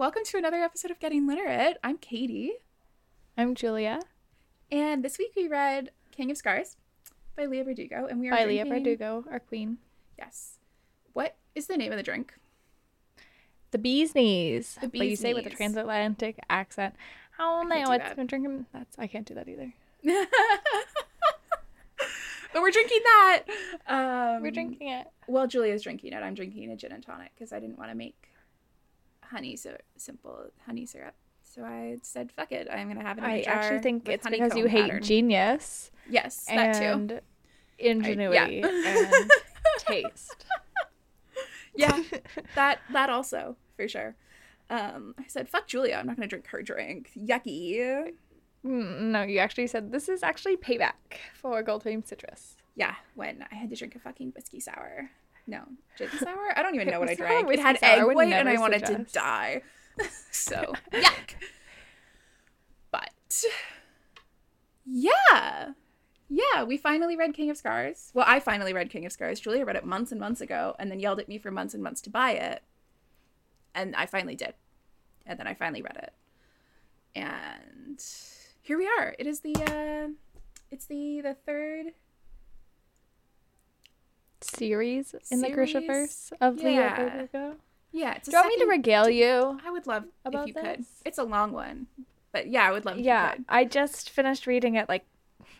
welcome to another episode of Getting Literate. I'm Katie, I'm Julia and this week we read King of Scars by Leah Bardugo, and we are by Leah drinking- Bardugo, our queen. Yes. What is the name of the drink? The bee's knees. The bee's but you bee's say it with a transatlantic accent. Now do it's been drinking that's I can't do that either. but we're drinking that. Um, We're drinking it. Well, Julia's drinking it. I'm drinking a gin and tonic because I didn't want to make honey so simple honey syrup. So I said, "Fuck it, I'm gonna have it." I actually think it's because you hate pattern." genius Yes, that too. and ingenuity and taste. Yeah, that that also for sure. Um, I said, "Fuck Julia, I'm not gonna drink her drink. Yucky." Mm, No, you actually said this is actually payback for Gold Fame Citrus. Yeah, when I had to drink a fucking whiskey sour. No, gin sour. I don't even know what I was not a drank. It had. I egg white, and I wanted suggest. to die. so yuck. But yeah, yeah, we finally read King of Scars. Well, I finally read King of Scars. Julia read it months and months ago, and then yelled at me for months and months to buy it, and I finally did, and then I finally read it, and here we are. It is the uh, it's the the third Series in the Series? Grishaverse of Yeah. Leah Bardugo. Yeah, it's a Do you want me to regale you? I would love if you could. It's a long one, but yeah, I would love. Yeah. I just finished reading it like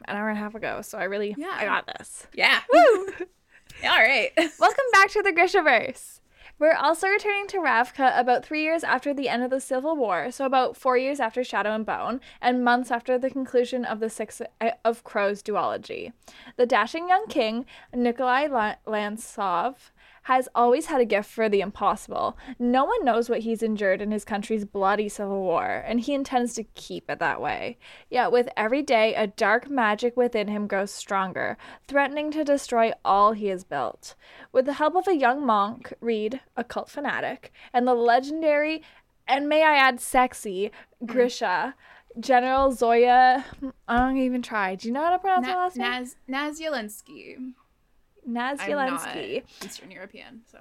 an hour and a half ago, so I really Yeah. I got this. yeah. Woo! All right. Welcome back to the Grishaverse. We're also returning to Ravka about three years after the end of the Civil War, so about four years after Shadow and Bone, and months after the conclusion of the Six uh, of Crows duology. The dashing young king, Nikolai La- Lantsov, has always had a gift for the impossible. No one knows what he's endured in his country's bloody civil war, and he intends to keep it that way. Yet with every day, a dark magic within him grows stronger, threatening to destroy all he has built. With the help of a young monk, Reed, a cult fanatic, and the legendary, and may I add sexy, mm. Grisha, General Zoya, I don't even try. Do you know how to pronounce her last name? Naz. Naz I'm not Zelensky. Eastern European, so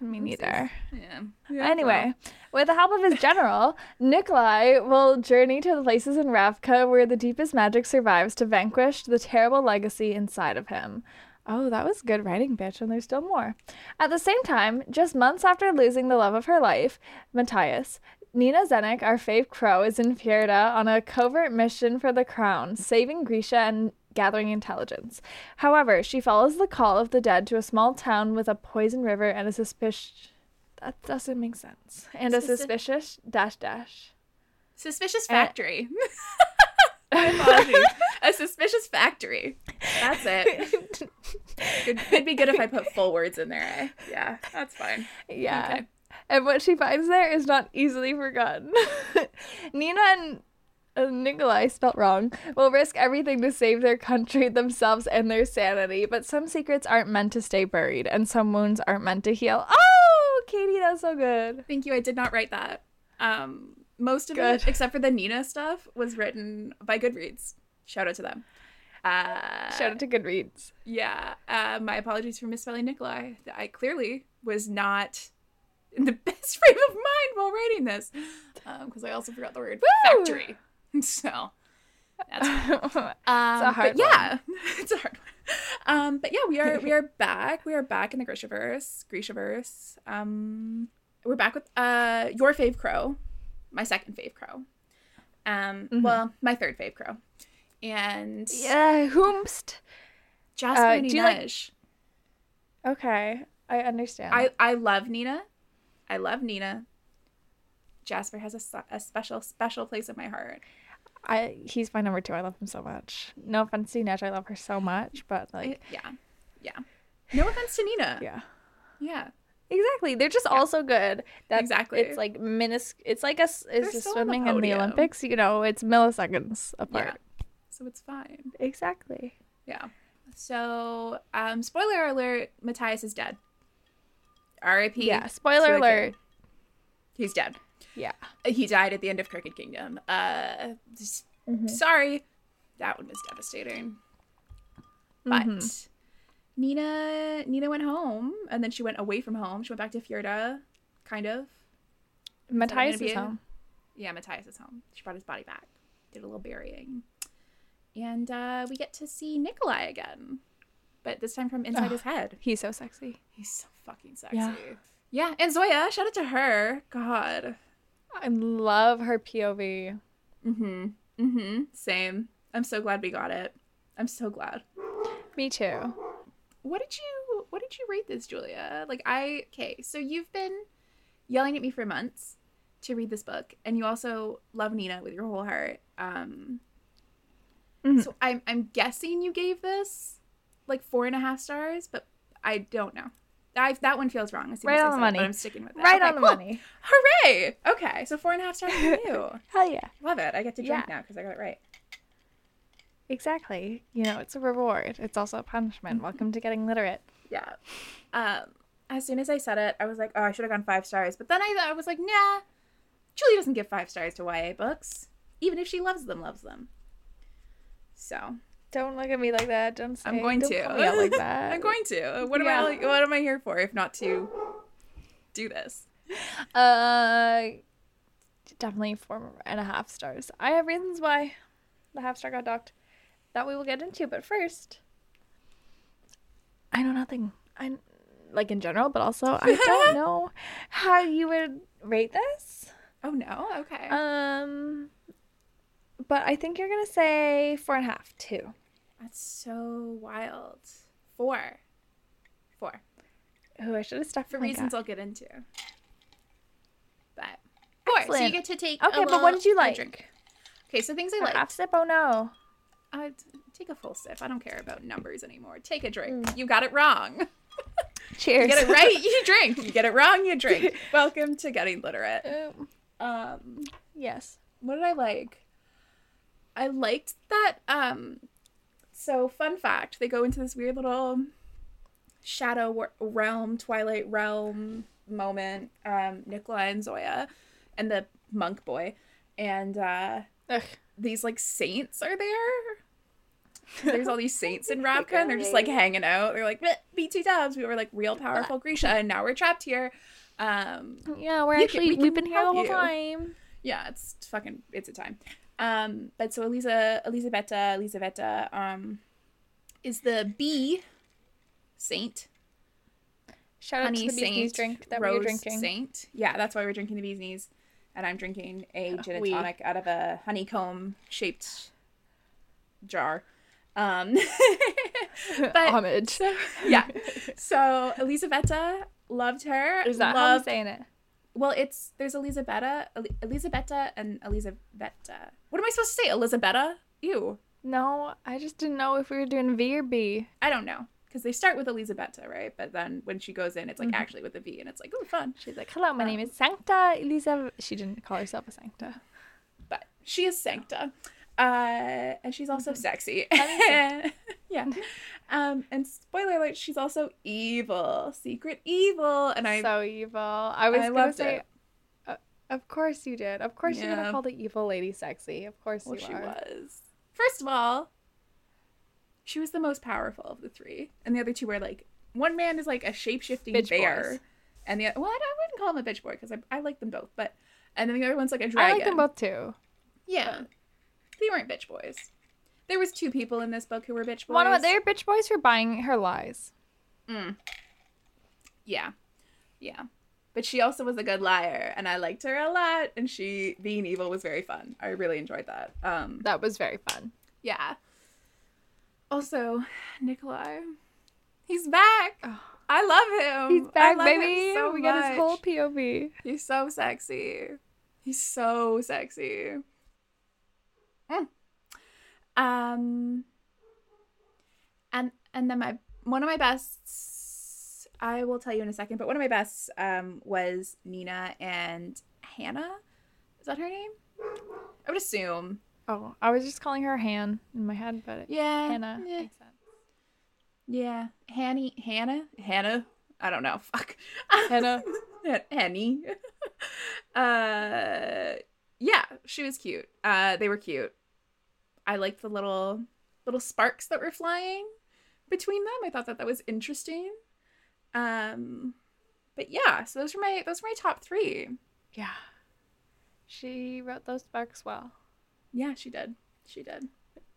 Me neither. yeah. Anyway, with the help of his general, Nikolai will journey to the places in Ravka where the deepest magic survives to vanquish the terrible legacy inside of him. Oh, that was good writing, bitch, and there's still more. At the same time, just months after losing the love of her life, Matthias, Nina Zenik, our fave crow, is in Fjerda on a covert mission for the crown, saving Grisha and gathering intelligence. However, she follows the call of the dead to a small town with a poison river and a suspicious. That doesn't make sense. And a Suspicious- suspicious dash dash. Suspicious factory. A suspicious factory. That's it. Could, could be good if I put full words in there. Eh? Yeah, that's fine. Yeah. Okay. And what she finds there is not easily forgotten. Nina and Nikolai, spelt wrong, will risk everything to save their country, themselves, and their sanity. But some secrets aren't meant to stay buried, and some wounds aren't meant to heal. Oh, Katie, that's so good. Thank you. I did not write that. Um, most of Good. it, except for the Nina stuff, was written by Goodreads. Shout out to them. Uh, Shout out to Goodreads. Yeah. Uh, my apologies for misspelling Nikolai. I clearly was not in the best frame of mind while writing this because I also forgot the word Woo! factory. So that's Um, a hard yeah, it's a hard one. Um, but yeah, we are we are back. We are back in the Grishaverse. Grishaverse. Um, we're back with uh your fave crow, my second fave crow. Um, Mhm. well, my third fave crow, and yeah, whomst. Jasper Uh, like- Okay, I understand. I I love Nina. I love Nina. Jasper has a, a special special place in my heart. I he's my number two. I love him so much. No offense to Inej, I love her so much, but like, yeah, yeah. No offense to Nina. yeah. Yeah. Exactly. They're just all so good. That Exactly. It's like minis. It's like a. s- It's They're just the swimming in the. Olympics. You know, it's milliseconds apart. Yeah. So it's fine. Exactly. Yeah. So, um, spoiler alert: Matthias is dead. R.I.P. Yeah. Spoiler alert. He's dead. Yeah. He died at the end of Crooked Kingdom. Uh, Mhm. sorry, that one was devastating. But Mhm. Nina, Nina went home, and then she went away from home. She went back to Fjerda, kind of. Matthias is a- home. Yeah, Matthias is home. She brought his body back. Did a little burying. And uh, we get to see Nikolai again. But this time from inside Ugh. his head. He's so sexy. He's so fucking sexy. Yeah. Yeah. and Zoya, shout out to her. God. I love her POV. Mm-hmm. Mm-hmm. Same. I'm so glad we got it. I'm so glad. Me too. What did you what did you rate this, Julia? Like I okay, so you've been yelling at me for months to read this book, and you also love Nina with your whole heart. Um Mhm. so I'm I'm guessing you gave this like four and a half stars, but I don't know. I, that one feels wrong. As soon Right as I on the said it, money. I'm sticking with it. Right Okay, on the cool. money. Hooray! Okay, so four and a half stars for you. Hell yeah. Love it. I get to drink Yeah. now because I got it right. Exactly. You know, it's a reward. It's also a punishment. Welcome to getting literate. Yeah. Um, as soon as I said it, I was like, oh, I should have gone five stars. But then I, I was like, nah, Julie doesn't give five stars to YA books, even if she loves them, loves them. So Don't look at me like that. Don't say. I'm going don't to. call me out like that. I'm going to. What Yeah. am I? What am I here for if not to do this? Uh, definitely four and a half stars. I have reasons why the half star got docked that we will get into, but first, I know nothing. I like in general, but also I don't know how you would rate this. Oh no. Okay. Um, but I think you're gonna say four and a half, two. That's so wild. Four. Four. Who I should have stuck For reasons gut. I'll get into. But four. So you get to take. Okay, but what did you like? Drink. Okay, so things I like. half sip? Oh no. Uh, t- take a full sip. I don't care about numbers anymore. Take a drink. Mm. You got it wrong. Cheers. You get it right, you drink. You get it wrong, you drink. Welcome to getting literate. Um, yes. what did I like? I liked that. Um, so fun fact: they go into this weird little shadow realm, Twilight realm moment. Um, Nikolai and Zoya, and the monk boy, and uh, Ugh. these like saints are there. There's all these saints in Ravka, and they're just like hanging out. They're like, BT dubs. We were like real powerful Grisha, and now we're trapped here. Um, Yeah, we're We can- actually we we have been here the whole you. time. yeah, it's fucking it's a time. Um, but so Elisa, Elisabetta, Elisabetta, um, is the bee saint, Shout out honey to the bee's knees drink that we rose were drinking. saint. Yeah, that's why we're drinking the bee's knees, and I'm drinking a gin and tonic out of a honeycomb shaped jar. Um, but Homage. yeah, so Elisabetta loved her. Is that how I'm saying it? Well, it's there's Elisabetta, Eli- Elisabetta, and Elisabetta. What am I supposed to say? Elisabetta? Ew. No, I just didn't know if we were doing V or B. I don't know because they start with Elisabetta, right? But then when she goes in, it's like Mhm. actually with a V, and it's like oh, fun. She's like, "Hello, my Um, name is Sancta Elisa." She didn't call herself a Sancta. But she is Sancta, uh, and she's also sexy. I'm yeah. Um, and spoiler alert, she's also evil, secret evil, and I so evil. I was I gonna say, uh, of course you did. Of course you're gonna call the evil lady sexy. Of course well, you she are. was. First of all, she was the most powerful of the three, and the other two were like one man is like a shape shifting bear, boys. and the other, well, I, I wouldn't call him a bitch boy because I, I like them both, but and then the other one's like a dragon. I like them both too. Yeah, they weren't bitch boys. There was two people in this book who were bitch boys. One of they're bitch boys for buying her lies. Mm. Yeah, yeah. But she also was a good liar, and I liked her a lot. And she being evil was very fun. I really enjoyed that. Um, That was very fun. Yeah. Also, Nikolai, he's back. Oh. I love him. He's I back, baby. so we got his whole. POV. He's so sexy. He's so sexy. Mm. Um. And and then my one of my bests, I will tell you in a second. But one of my bests um was Nina and Hannah. Is that her name? I would assume. Oh, I was just calling her Han in my head, but Yeah. Hannah Yeah. makes sense. Yeah, Hanny, Hannah, Hannah. I don't know. Fuck. Hannah. Henny. uh, yeah, she was cute. Uh, they were cute. I liked the little little sparks that were flying between them. I thought that that was interesting. Um, but yeah, so those were my those were my top three. Yeah. She wrote those sparks well. Yeah, she did. She did.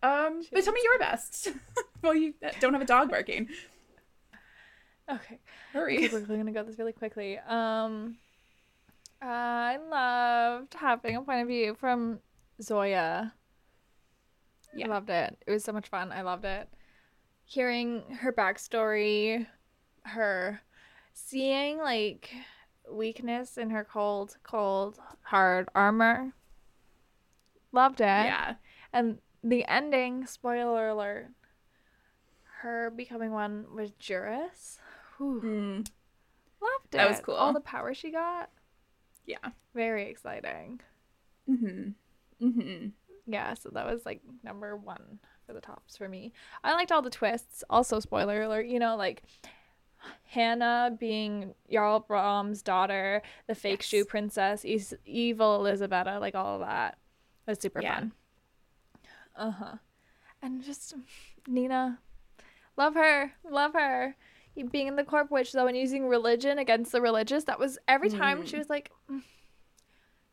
Um, but tell me your best. well, you don't have a dog barking. Okay. Hurry. Okay, we're gonna go this really quickly. Um, I loved having a point of view from Zoya. Yeah. I loved it. It was so much fun. I loved it. Hearing her backstory, her seeing like weakness in her cold, cold, hard armor. Loved it. Yeah. And the ending, spoiler alert, her becoming one with Juris. Mm, Loved it. That was cool. All the power she got. yeah. Very exciting. Mm-hmm. Mm-hmm. Yeah, so that was like number one for the tops for me. I liked all the twists. Also, spoiler alert, you know, like Hannah being Jarl Brum's daughter, the fake Yes. shoe princess, is evil Elisabetta, like all of that. It was super Yeah. fun. Uh huh. And just Nina, love her, love her. Being in the corpse witch though and using religion against the religious, that was every time she Mm. was like, "Mm,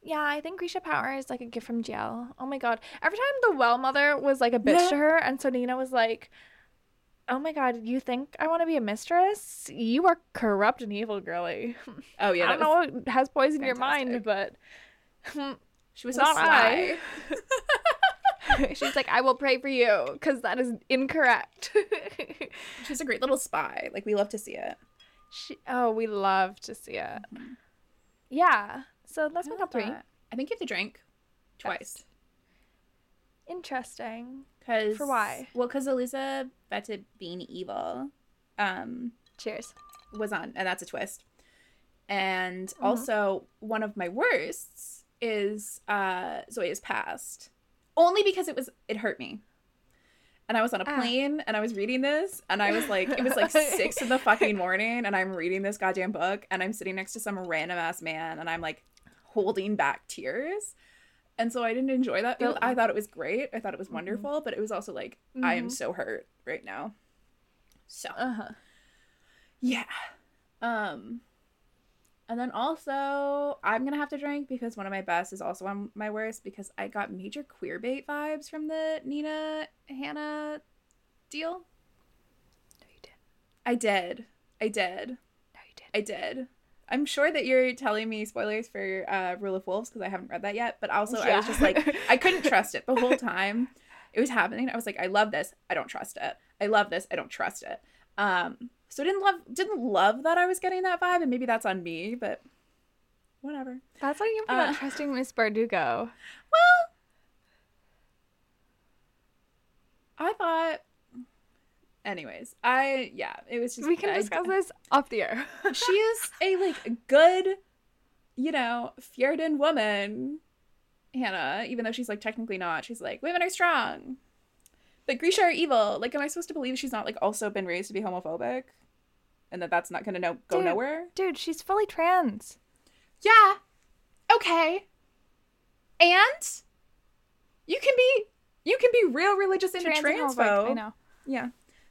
yeah, I think Grisha Power is like a gift from Djel. Oh my god. Every time the well mother was like a bitch Yeah. to her, and so Nina was like, Oh my god, you think I want to be a mistress? You are corrupt and evil, girly. Oh yeah. I don't know what has poisoned your mind, but she was not so sly. she's like, I will pray for you because that is incorrect. She's a great little spy. Like we love to see it. she, oh, we love to see it. Mhm. Yeah. So that's I my top three. that. I think you have to drink twice. Best. Interesting. Cause For why? Well, because Eliza Elizabeth being evil, um, Cheers. was on, and that's a twist. And Mhm. also, one of my worsts is uh Zoya's past, only because it was it hurt me. And I was on a Ah. plane and I was reading this, and I was like, it was like six in the fucking morning, and I'm reading this goddamn book, and I'm sitting next to some random ass man, and I'm like holding back tears. And so I didn't enjoy that. Feel- I thought it was great. I thought it was Mhm. wonderful, but it was also like I am Mhm. so hurt right now. So Uh huh. yeah. Um and then also I'm gonna have to drink because one of my best is also on my worst because I got major queer bait vibes from the Nina Hannah deal. No, you did. I did. I did. No, you did. I did. I'm sure that you're telling me spoilers for uh, Rule of Wolves because I haven't read that yet. But also, I was just like, I couldn't trust it the whole time it was happening. I was like, I love this. I don't trust it. I love this. I don't trust it. Um, so I didn't love didn't love that I was getting that vibe, and maybe that's on me, but whatever. That's like you for Uh, not trusting Miss Bardugo. Well, I thought. Anyways, I yeah, it was just We can I- discuss this off the air. she is a like good, you know, Fjerdan woman, Hannah. Even though she's like technically not, she's like women are strong, but Grisha are evil. Like, am I supposed to believe she's not like also been raised to be homophobic, and that that's not gonna no- go Dude. nowhere? Dude, she's fully trans. Yeah. Okay. And you can be you can be real religious and a Trans transphobe. I know. Yeah.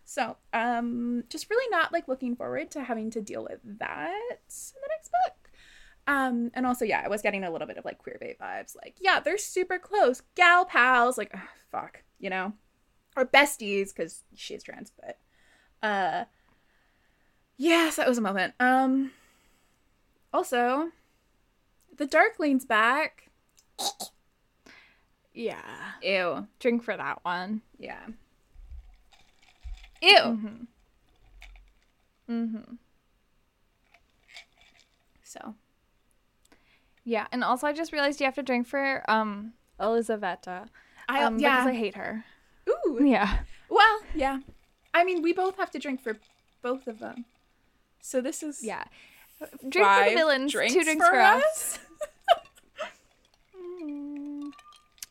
So, um, just really not like looking forward to having to deal with that in the next book. Um, and also, yeah, I was getting a little bit of like queer bait vibes. Like, yeah, they're super close, gal pals. Like, ugh, fuck, you know, or besties because she's trans. But, uh, yes, that was a moment. Um, also, the Darkling's back. Yeah. Ew. Drink for that one. Yeah. Ew. Mm-hmm. Mm-hmm. So, Yeah, and also I just realized you have to drink for um Elizaveta. I Um, yeah. because I hate her. Ooh. Yeah. Well, yeah. I mean, we both have to drink for both of them. So this is Yeah. Drink for the villains, drinks two drinks for, us. Mm.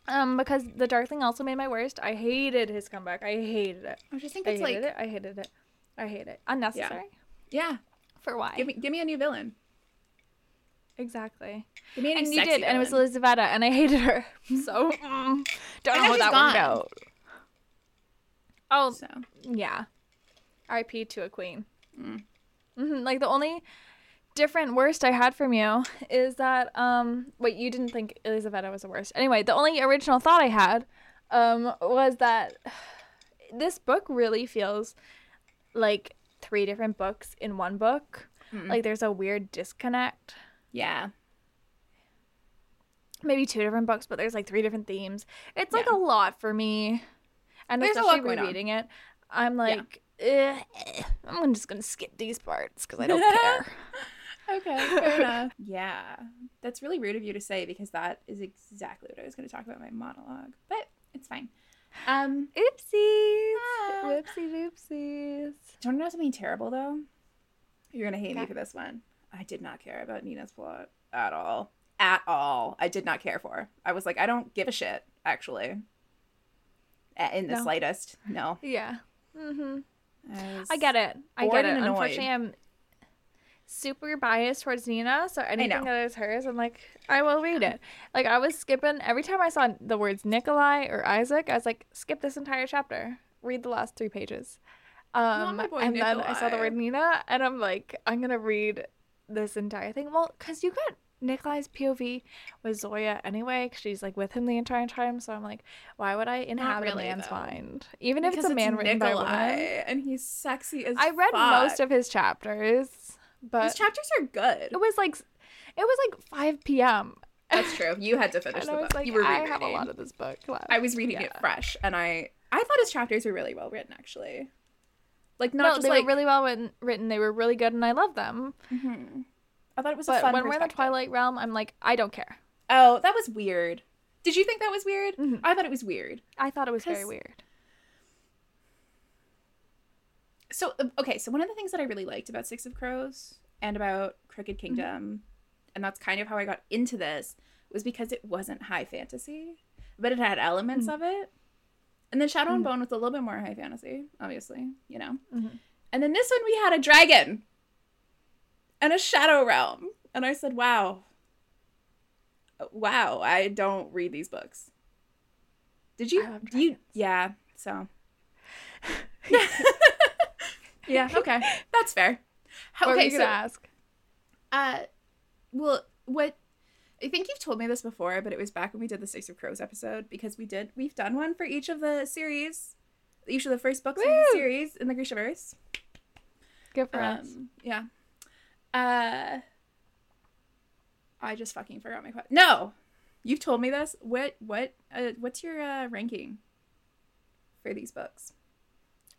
Um, because the Darkling also made my worst. I hated his comeback. I hated it. I just think it's I hated like, it. I hated it. I hate it. Unnecessary. yeah, yeah. For why? give me give me a new villain. exactly. Give me a new And you did, and it was villain. Elizaveta, and I hated her. So mm, don't know how that gone. worked out. Oh So yeah. R.I.P. to a queen. Mm. hmm Like the only different worst I had from you is that um wait you didn't think Elizaveta was the worst. Anyway, the only original thought I had um was that this book really feels like three different books in one book. Mm. Like there's a weird disconnect. Yeah. Maybe two different books, but there's like three different themes. It's like Yeah. a lot for me. And There's especially going on. it, I'm like, "Ugh, I'm just gonna skip these parts because I don't care. Okay, fair enough. Yeah, that's really rude of you to say because that is exactly what I was going to talk about in my monologue. But it's fine. Um, Oopsies. Ah. Whoopsie doopsies. do you want to know something terrible though? You're gonna hate me for this one. I did not care about Nina's plot at all. At all. I did not care for. I was like, I don't give a shit. Actually, in the No. slightest. No. Yeah. Mm-hmm. I, I get it. I get it. annoyed. Unfortunately, I'm super biased towards Nina, so anything that is hers, I'm like, I will read it. Like I was skipping every time I saw the words Nikolai or Isaac, I was like, skip this entire chapter. Read the last three pages. Um, and then I saw the word Nina, and I'm like, I'm gonna read this entire thing. Well, because you got Nikolai's POV with Zoya anyway, 'cause she's like with him the entire time. So I'm like, why would I inhabit really, a man's though. mind, even if it's a man written by a woman? and he's sexy as I read most of his chapters, but His chapters are good. it was like it was like 5 p.m. That's true. You had to finish the I book. like, you were I rereading. have a lot of this book left. I was reading it fresh, and I I thought his chapters were really well written, actually. Like not no, just they like were really well written, written. They were really good, and I love them. Mhm. I thought it was a But fun. when we're in the. Twilight realm, I'm like, I don't care. Oh, that was weird. Did you think that was weird? Mhm. I thought it was weird. I thought it was very weird. So uh, okay, so one of the things that I really liked about Six of Crows and about Crooked Kingdom, and that's kind of how I got into this, was because it wasn't high fantasy, but it had elements of it. And then Shadow and Bone was a little bit more high fantasy, obviously, you know. Mhm. And then this one we had a dragon and a shadow realm, and I said, "Wow, wow! I don't read these books." Did you? Do you? Yeah. So. yeah. Okay. That's fair. What were okay. you So, gonna ask? uh, well, what? I think you've told me this before, but it was back when we did the Six of Crows episode because we did we've done one for each of the series, each of the first books in the series in the Grishaverse. Good for us. Um, yeah. Uh, I just fucking forgot my question. No, you've told me this. What? What? Uh, what's your uh, ranking for these books?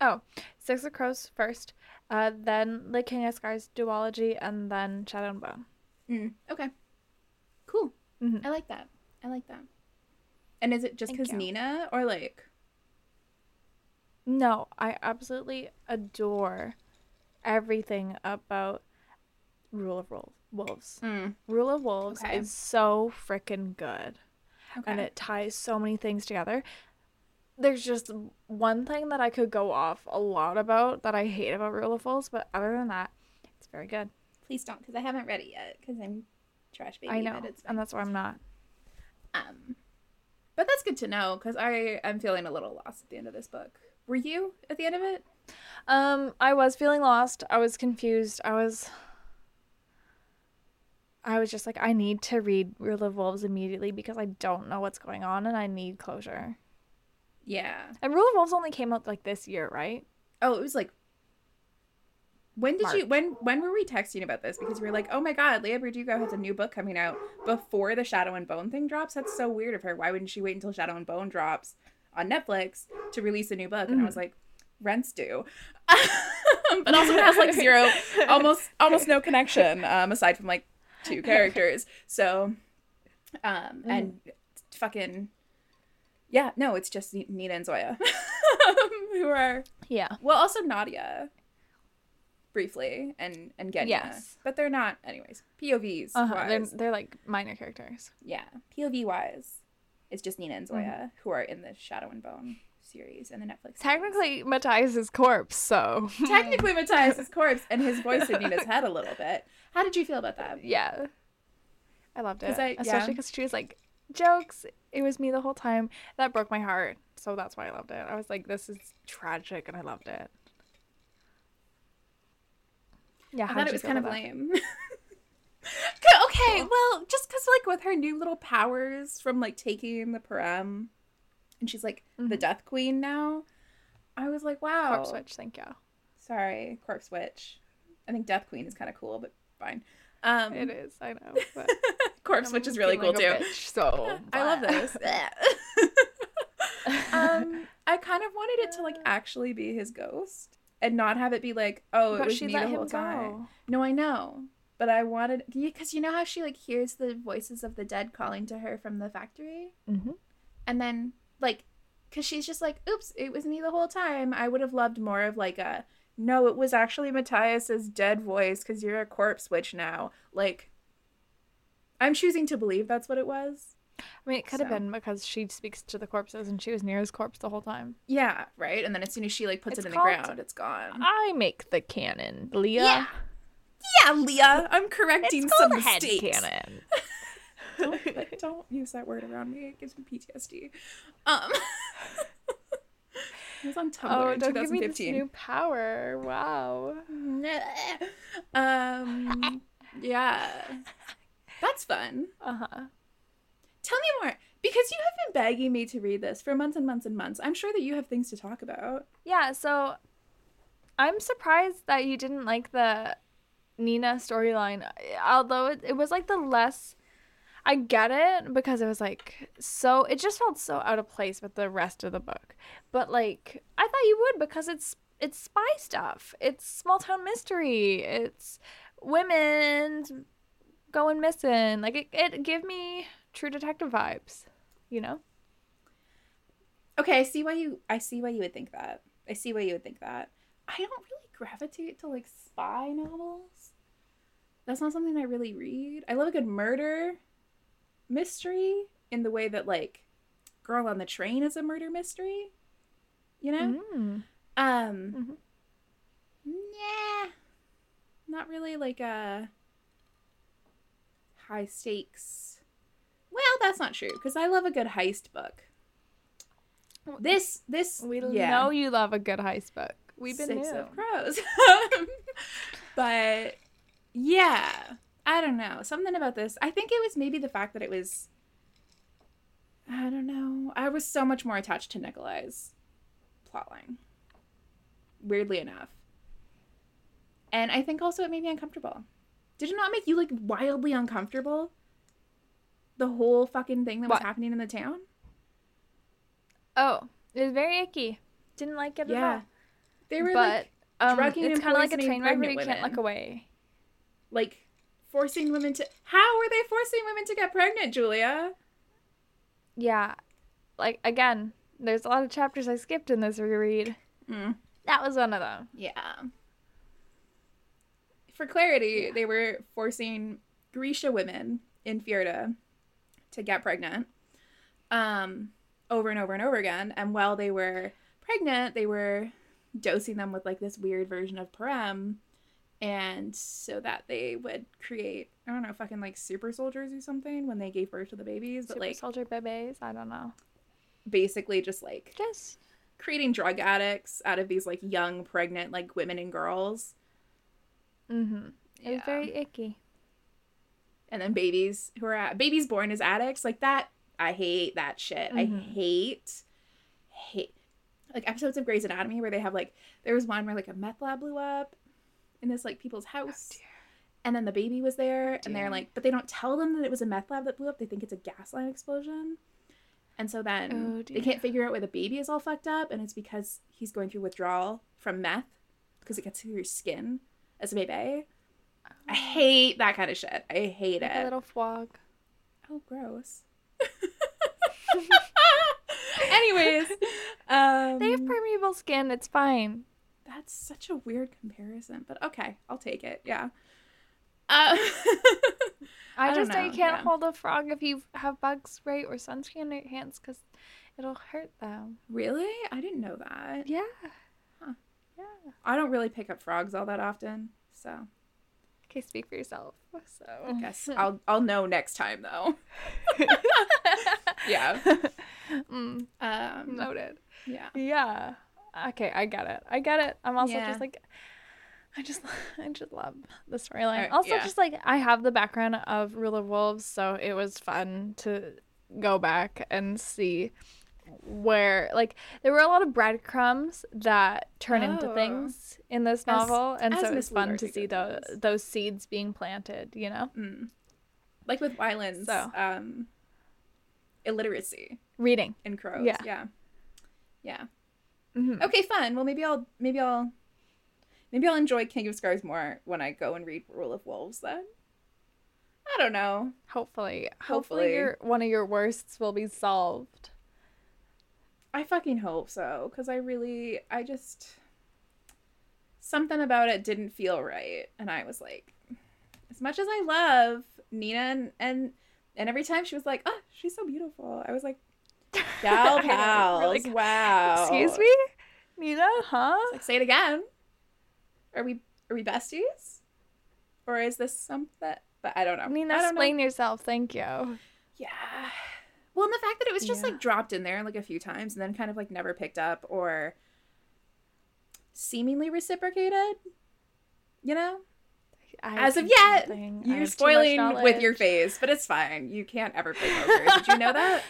Oh, Six of Crows first, uh, then The King of Scars duology, and then Shadow and Bone. Mm, okay. Cool. Mhm. I like that. I like that. And is it just because. Nina, or like? No, I absolutely adore everything about Rule of Wolves. Wolves. Mm, Rule of Wolves Okay. is so freaking good. okay. and it ties so many things together. There's just one thing that I could go off a lot about that I hate about Rule of Wolves, but other than that, it's very good. Please don't, because I haven't read it yet. Because I'm trash baby. I know, and that's why I'm not. Um, but that's good to know because I am feeling a little lost at the end of this book. Were you at the end of it? Um, I was feeling lost. I was confused. I was. I was just like, I need to read Rule of Wolves immediately because I don't know what's going on and I need closure. Yeah. And Rule of Wolves only came out like this year, right? Oh, it was like. When did you when when were we texting about this? Because we were like, oh my god, Leah Bardugo has a new book coming out before the Shadow and Bone thing drops. That's so weird of her. Why wouldn't she wait until Shadow and Bone drops on Netflix to release a new book? And I was like, rent's due. but also it has like zero, almost almost no connection um, aside from like two characters. So, um, and fucking yeah, no, it's just Nina and Zoya who are Yeah. well, also Nadia, briefly, and and Genya. Yes. but they're not. Anyways, POVs. Uh-huh. They're, they're like minor characters. yeah, POV wise, it's just Nina and Zoya Mm-hmm. who are in the Shadow and Bone series and the Netflix. series. Technically, Matthias's corpse, so. technically, Matthias's corpse and his voice in Nina's head a little bit. How did you feel about that? yeah. I loved it. I- Especially yeah. because she was like, jokes. It was me the whole time. That broke my heart. So that's why I loved it. I was like, this is tragic, and I loved it. Yeah, I thought it was kind of that? lame. okay, well, just because like with her new little powers from like taking the Parem, and she's like the Mhm. Death Queen now. I was like, wow. Corpse Witch, thank you. Sorry, Corpse Witch. I think Death Queen is kind of cool, but fine. Um, It is, I know. But Corpse Witch is really cool too. bitch, so I love this. um, I kind of wanted it to like actually be his ghost and not have it be like, oh, it but was she me let the whole him time. go. No, I know, but I wanted because you know how she like hears the voices of the dead calling to her from the factory, Mm-hmm. and then like, because she's just like, oops, it was me the whole time. I would have loved more of like a. No, it was actually Matthias's dead voice because you're a corpse witch now. Like, I'm choosing to believe that's what it was. I mean, it could have been because she speaks to the corpses and she was near his corpse the whole time. Yeah, right. And then as soon as she like puts It's it in called- the ground, it's gone. I make the canon, Leah. Yeah. Yeah, Leah, I'm correcting It's some head mistakes. canon. don't, don't use that word around me. It gives me PTSD. Um, it was on Tumblr oh, in don't give me this 2015. new power. Wow. um, yeah, that's fun. Uh huh. Tell me more because you have been begging me to read this for months and months and months. I'm sure that you have things to talk about. Yeah, so I'm surprised that you didn't like the Nina storyline. Although it, it was like the less. I get it because it was like so. It just felt so out of place with the rest of the book. But like, I thought you would because it's it's spy stuff. It's small town mystery. It's women going missing. Like it, it give me true detective vibes. You know. Okay, I see why you. I see why you would think that. I see why you would think that. I don't really gravitate to like spy novels. That's not something I really read. I love a good murder mystery in the way that like Girl on the Train is a murder mystery. You know? Mm. Um Mhm. Yeah. Not really like a high stakes. Well, that's not true because I love a good heist book. This this We yeah. know you love a good heist book. We've been Six new. of crows. but yeah, I don't know. Something about this. I think it was maybe the fact that it was I don't know. I was so much more attached to Nikolai's plotline. Weirdly enough. And I think also it made me uncomfortable. Did it not make you like wildly uncomfortable? The whole fucking thing that was What? happening in the town? Oh, it was very icky. Didn't like it at Yeah. all. They were but like um, drugging it's kind of like a train wreck where you can't look away. like forcing women to how are they forcing women to get pregnant julia Yeah, like again, there's a lot of chapters I skipped in this reread. mm. That was one of them. yeah for clarity they were forcing grisha women in Fjerda to get pregnant um over and over and over again and while they were pregnant they were dosing them with like this weird version of parem and so that they would create i don't know fucking like super soldiers or something when they gave birth to the babies but Super like soldier babies. I don't know. basically just like Just creating drug addicts out of these like young pregnant like women and girls mm-hmm. It was Yeah. very icky. and then babies who are at, babies born as addicts like that i hate that shit i Mhm. hate hate like episodes of Grey's Anatomy where they have like there was one where like a meth lab blew up in this like people's house. and then the baby was there and they're like but they don't tell them that it was a meth lab that blew up. They think it's a gas line explosion. And so then Oh, they can't figure out why the baby is all fucked up and it's because he's going through withdrawal from meth because it gets through your skin as a baby. I hate that kind of shit. I hate like it. a little frog. oh gross. Anyways um They have permeable skin. It's fine. That's such a weird comparison but okay i'll take it yeah uh, I, just know you can't yeah. hold a frog if you have bug spray or sunscreen on your hands because it'll hurt them. really i didn't know that Yeah. Huh. Yeah. i don't really pick up frogs all that often so Okay, speak for yourself. So. I guess i'll i'll know next time though yeah mm, um noted. yeah Yeah. Okay, I get it. I get it. I'm also Yeah. just like, I just I just love the storyline. Alright, also, yeah. just like I have the background of Rule of Wolves, so it was fun to go back and see where like there were a lot of breadcrumbs that turn into Oh. things in this novel, and as so it was fun to see those those seeds being planted. You know, Mm. Like with Wylan's So. um, illiteracy reading. in crows. Yeah. Yeah. Yeah. Mhm. Okay, fun. Well, maybe I'll maybe I'll maybe I'll enjoy King of Scars more when I go and read Rule of Wolves. Then I don't know. Hopefully, hopefully, Hopefully. your one of your worsts will be solved. I fucking hope so because I really I just something about it didn't feel right, and I was like, as much as I love Nina and and, and every time she was like, oh, she's so beautiful. I was like, gal I know, you're pals, like, wow. Excuse me, Nina, huh? Like, say it again. Are we are we besties? Or is this something? But I don't know. Nina, I don't know. explain yourself. Thank you. Yeah. Well, and the fact that it was just Yeah. like dropped in there like a few times and then kind of like never picked up or seemingly reciprocated. You know? I As of yet. You're spoiling with your face, but it's fine. You can't ever play poker. Did you know that?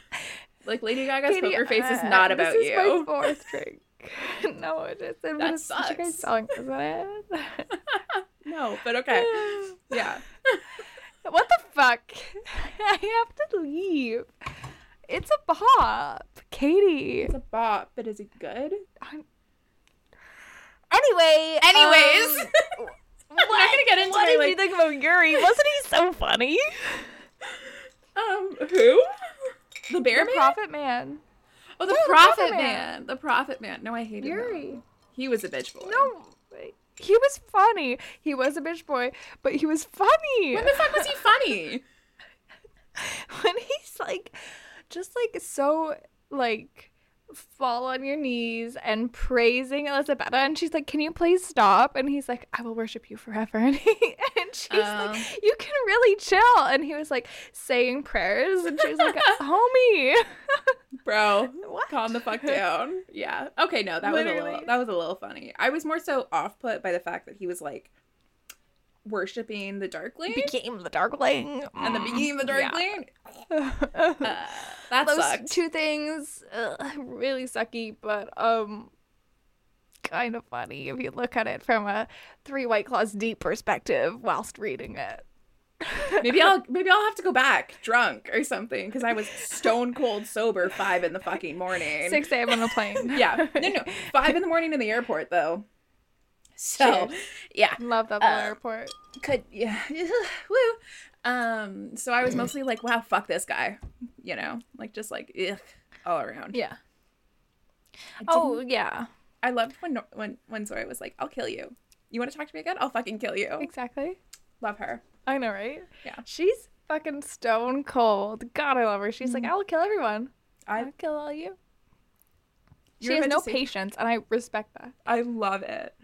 Like Lady Gaga's Katie, poker face is uh, not about this is my you. fourth drink. no, it isn't. That it's such a great song, isn't it? no, but okay. Yeah. What the fuck? I have to leave. It's a bop, Katie. It's a bop, but is it good? Anyway, Anyways. um, We're not gonna get into what did like- you think about Yuri? Wasn't he so funny? Um, who? The bear the man? Prophet Man. Oh, the Yeah, the prophet, Prophet man. Man. The prophet man. No, I hated Yuri. him. He was a bitch boy. No, he was funny. He was a bitch boy, but he was funny. When the fuck was he funny? when he's like just like so like fall on your knees and praising Elizabeth and she's like can you please stop and he's like I will worship you forever and he and she's Oh. like you can really chill and he was like saying prayers and she's like homie Bro, What? calm the fuck down. Yeah. Okay, no, that was a little that was a little funny. I was more so off put by the fact that he was like worshiping the darkling became the darkling and then became the Yeah. darkling. Uh, that those sucked. two things ugh, really sucky but um kind of funny if you look at it from a three white claws deep perspective whilst reading it maybe I'll maybe I'll have to go back drunk or something because I was stone cold sober five in the fucking morning. 6 a.m. on a plane Yeah. No, no. Five in the morning in the airport though. So Cheers. yeah. love that Uh, airport Could yeah. Woo. Um, so I was mostly like, wow, fuck this guy. You know? Like just like ugh, all around. yeah oh yeah I loved when when when Zora was like, I'll kill you. You want to talk to me again? I'll fucking kill you. exactly Love her. i know right Yeah. she's fucking stone cold god i love her she's like Mhm. i'll kill everyone i'll kill all you You she has no say- patience and i respect that I love it.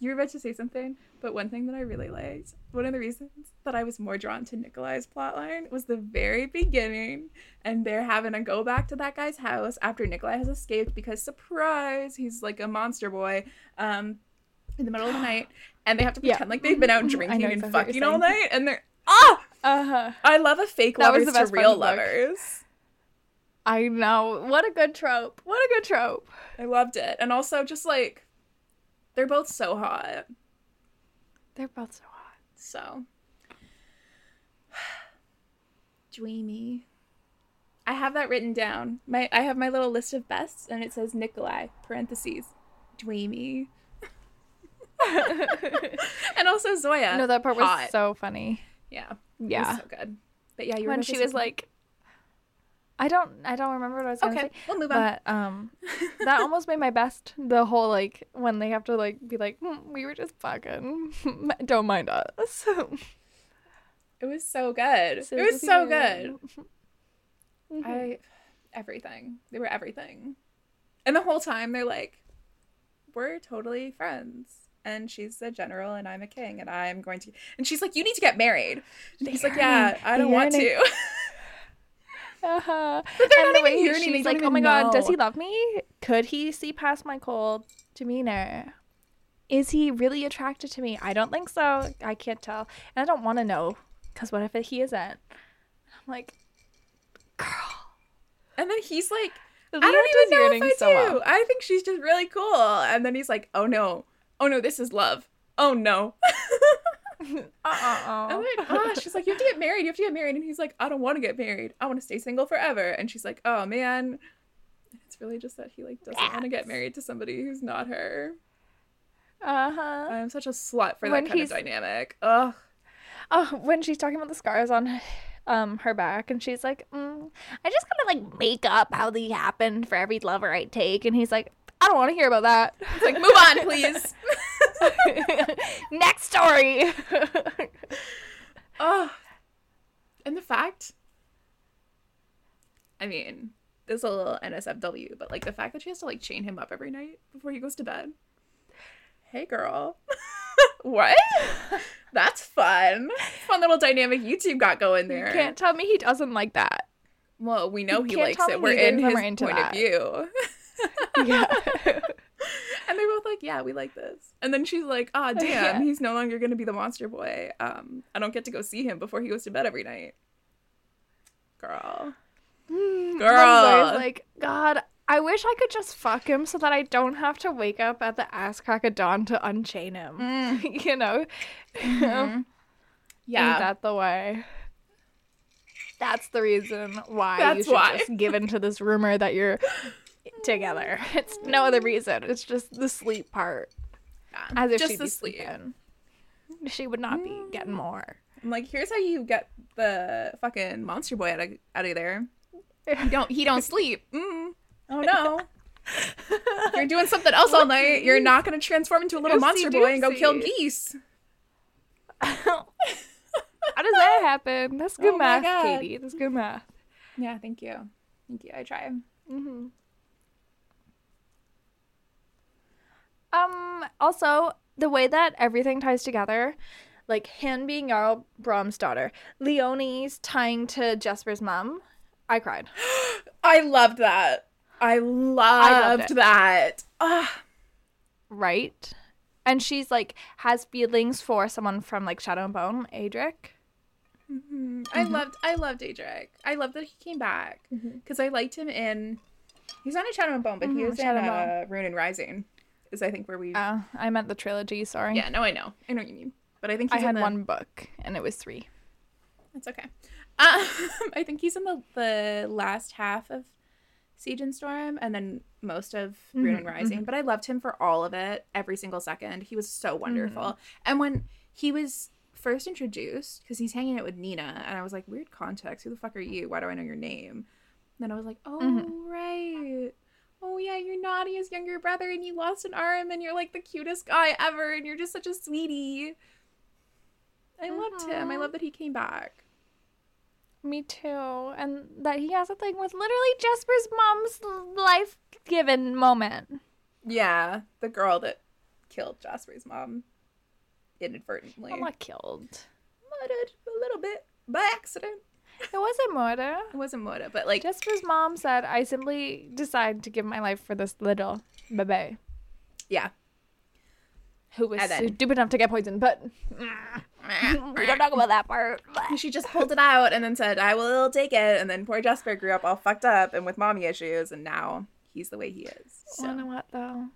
You were about to say something, but one thing that I really liked, one of the reasons that I was more drawn to Nikolai's plotline was the very beginning, and they're having to go back to that guy's house after Nikolai has escaped because surprise, he's like a monster boy, um, in the middle of the night, and they have to Yeah. pretend like they've been out drinking know and fucking all night, and they're ah, uh-huh I love a fake lovers to real of the book. lovers. I know. What a good trope. What a good trope. I loved it, and also just like they're both so hot. They're both so hot. So dreamy. I have that written down. My I have my little list of bests and it says Nikolai parentheses dreamy. and also Zoya. no, that part was so funny. yeah. Yeah. It was so good. But yeah, you were when she was like I don't I don't remember what I was something. gonna Okay, say. we'll move on. But um that almost made my best. The whole like when they have to like be like, "Hmm, we were just fucking don't mind us. it was so good. So it was so good. Mhm. I everything. They were everything. And the whole time they're like, We're totally friends. And she's a general and I'm a king and I'm going to and she's like, You need to get married. And he's like, Yeah, I don't want to. Uh-huh. But they're and not the even she's like, "Oh my god, does he love me? Could he see past my cold demeanor?" is he really attracted to me? I don't think so. I can't tell. And I don't want to know because what if he isn't? I'm like, girl. And then he's like, I don't even know if I so do. well. I think she's just really cool. And then he's like, oh no, oh no, this is love. Oh no. Uh-uh. Then, ah, she's like, you have to get married. You have to get married. And he's like, I don't want to get married. I want to stay single forever. And she's like, oh man. It's really just that he like doesn't want to get married to somebody who's not her. Uh-huh. I'm such a slut for When that kind he's- of dynamic. Ugh. Oh, when she's talking about the scars on um her back and she's like, mm, I just gotta like make up how they happened for every lover I take and he's like, I don't want to hear about that. It's like, move on, please. Next story. Ugh. And the fact, I mean, this is a little NSFW, but like the fact that she has to like chain him up every night before he goes to bed. Hey, girl. what? That's fun. Fun little dynamic YouTube got going there. you can't tell me he doesn't like that. well, we know you he likes it. We're in his point that. of view. Yeah. and they're both like, "Yeah, we like this." And then she's like, "Ah, damn, Yeah. he's no longer gonna be the monster boy. Um, I don't get to go see him before he goes to bed every night." Girl, Girl. Girl. like, God, I wish I could just fuck him so that I don't have to wake up at the ass crack of dawn to unchain him. you know? Mhm. yeah, Ain't that the way? That's the reason why you should why. just give in to this rumor that you're together. It's no other reason. It's just the sleep part. yeah. As if just she'd be sleep. sleeping. She would not be getting more. I'm like, here's how you get the fucking monster boy out of out of there. He don't he don't sleep. Mm. Oh no. You're doing something else all night. You're not gonna transform into a little Oopsie monster boy and go kill geese. How does that happen? That's good Oh math, Katie. That's good math. Yeah, thank you. Thank you. I try. Mm-hmm. Um. Also, the way that everything ties together, like him being Jarl Brum's daughter, Leoni's tying to Jesper's mom. I cried. I loved that. I loved it. that. Ah, Right. And she's like has feelings for someone from like Shadow and Bone, Adrik. I loved I loved Adrik. I loved that he came back because I liked him in. He's not in Shadow and Bone, but he Mhm, was Shadow in uh, Ruin and Rising. Is I think where we. Oh, I meant the trilogy. Sorry. yeah, no, I know. I know what you mean. But I think I had the, one book and it was three. That's okay. Um, I think he's in the the last half of Siege and Storm, and then most of Ruin and Rising. But I loved him for all of it, every single second. He was so wonderful. And when he was first introduced, because he's hanging out with Nina, and I was like, weird context. Who the fuck are you? Why do I know your name? And then I was like, oh Mhm. right. Oh yeah, you're Nadia's younger brother, and you lost an arm, and you're like the cutest guy ever, and you're just such a sweetie. I loved him. I Mhm. love that he came back. Me too. And that he has a thing with literally Jesper's mom's life given moment. Yeah, the girl that killed Jesper's mom inadvertently. I'm not killed. murdered a little bit by accident. It wasn't murder. It wasn't murder, but like Jesper's mom said, I simply decided to give my life for this little baby yeah. who was then- stupid enough to get poisoned. But we don't talk about that part. she just pulled it out and then said, "I will take it." And then poor Jesper grew up all fucked up and with mommy issues, and now he's the way he is. You know what, though?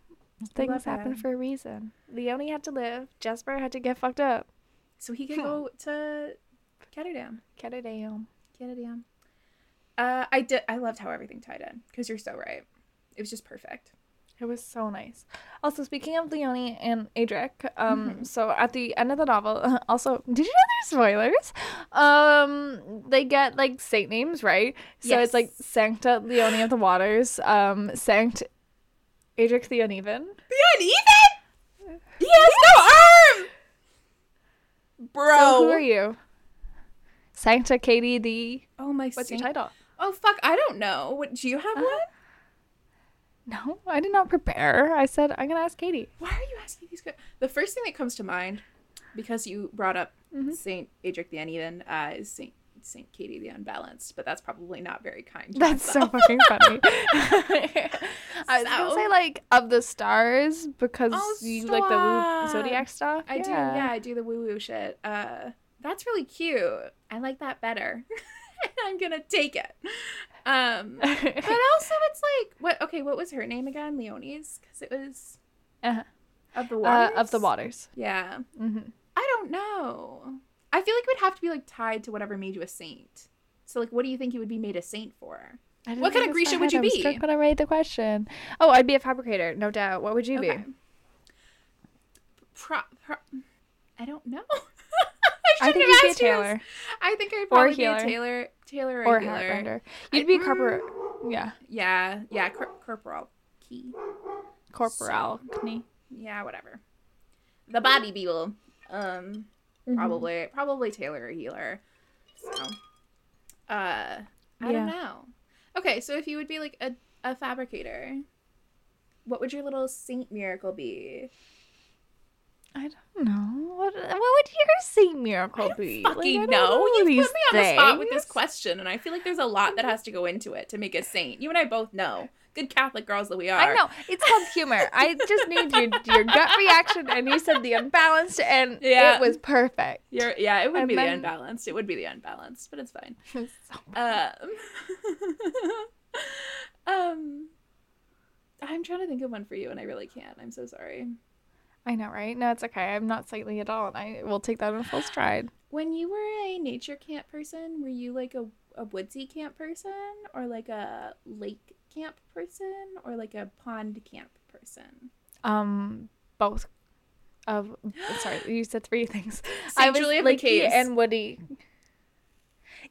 Things happen him. for a reason. Leoni had to live. Jesper had to get fucked up. so he could go to Get it. Ketterdam. Uh, I did. I loved how everything tied in because you're so right. It was just perfect. It was so nice. Also, speaking of Leoni and Adrik, um, Mm-hmm. so at the end of the novel, also, did you know there's spoilers? Um, they get like saint names, right? So it's like Sankta Leoni of the Waters, um, Sankt Adrik the Uneven. The uneven. He has no arm. Bro. So who are you? Sankta Katie the. Oh my. What's your title? Oh fuck! I don't know. What do you have Uh-huh. one? No, I did not prepare. I said I'm gonna ask Katie. Why are you asking these? The first thing that comes to mind, because you brought up Mhm. Saint Adrik the Uneven, uh, is Saint Saint Katie the Unbalanced, but that's probably not very kind. to That's so fucking funny. I was So- gonna say like of the stars because Oh, you like the woo- zodiac stuff. I do, yeah, I do the woo woo shit. Uh, that's really cute. I like that better. I'm gonna take it. Um, but also it's like what? Okay, what was her name again? Leoni's, because it was Uh-huh. of the uh, waters. of the waters. Yeah, hmm I don't know. I feel like it would have to be like tied to whatever made you a saint. So like, what do you think you would be made a saint for? What kind of Grisha would you be? I was be? struck when I read the question. Oh, I'd be a Fabrikator, no doubt. What would you Okay. be? Pro, pro, I don't know. I think you'd be a asked you this. tailor I think I'd probably be a tailor, tailor or, or a healer. Heartrender. You'd I- be a corporal. Yeah, Yeah, yeah, cor- corporal key. corporal. knee. Yeah, whatever. The body people. Um, Mhm. probably, probably tailor or healer. So, uh, I Yeah. don't know. Okay, so if you would be like a a Fabrikator, what would your little saint miracle be? I don't know. What, what would your saint miracle be? Like, Fucking don't know. You put me on the spot with this question, and I feel like there's a lot that has to go into it to make a saint. You and I both know. Good Catholic girls that we are. I know it's called humor. I just need your your gut reaction, and you said the unbalanced, and Yeah. it was perfect. You're, yeah, it would And be the unbalanced. It would be the unbalanced, but it's fine. So- Um, um, I'm trying to think of one for you, and I really can't. I'm so sorry. I know, right? No, it's okay. I'm not sightly at all, and I will take that in full stride. When you were a nature camp person, were you like a, a woodsy camp person, or like a lake camp person, or like a pond camp person? Um, both of sorry, you said three things. St. Julie of the Lakey and Woody.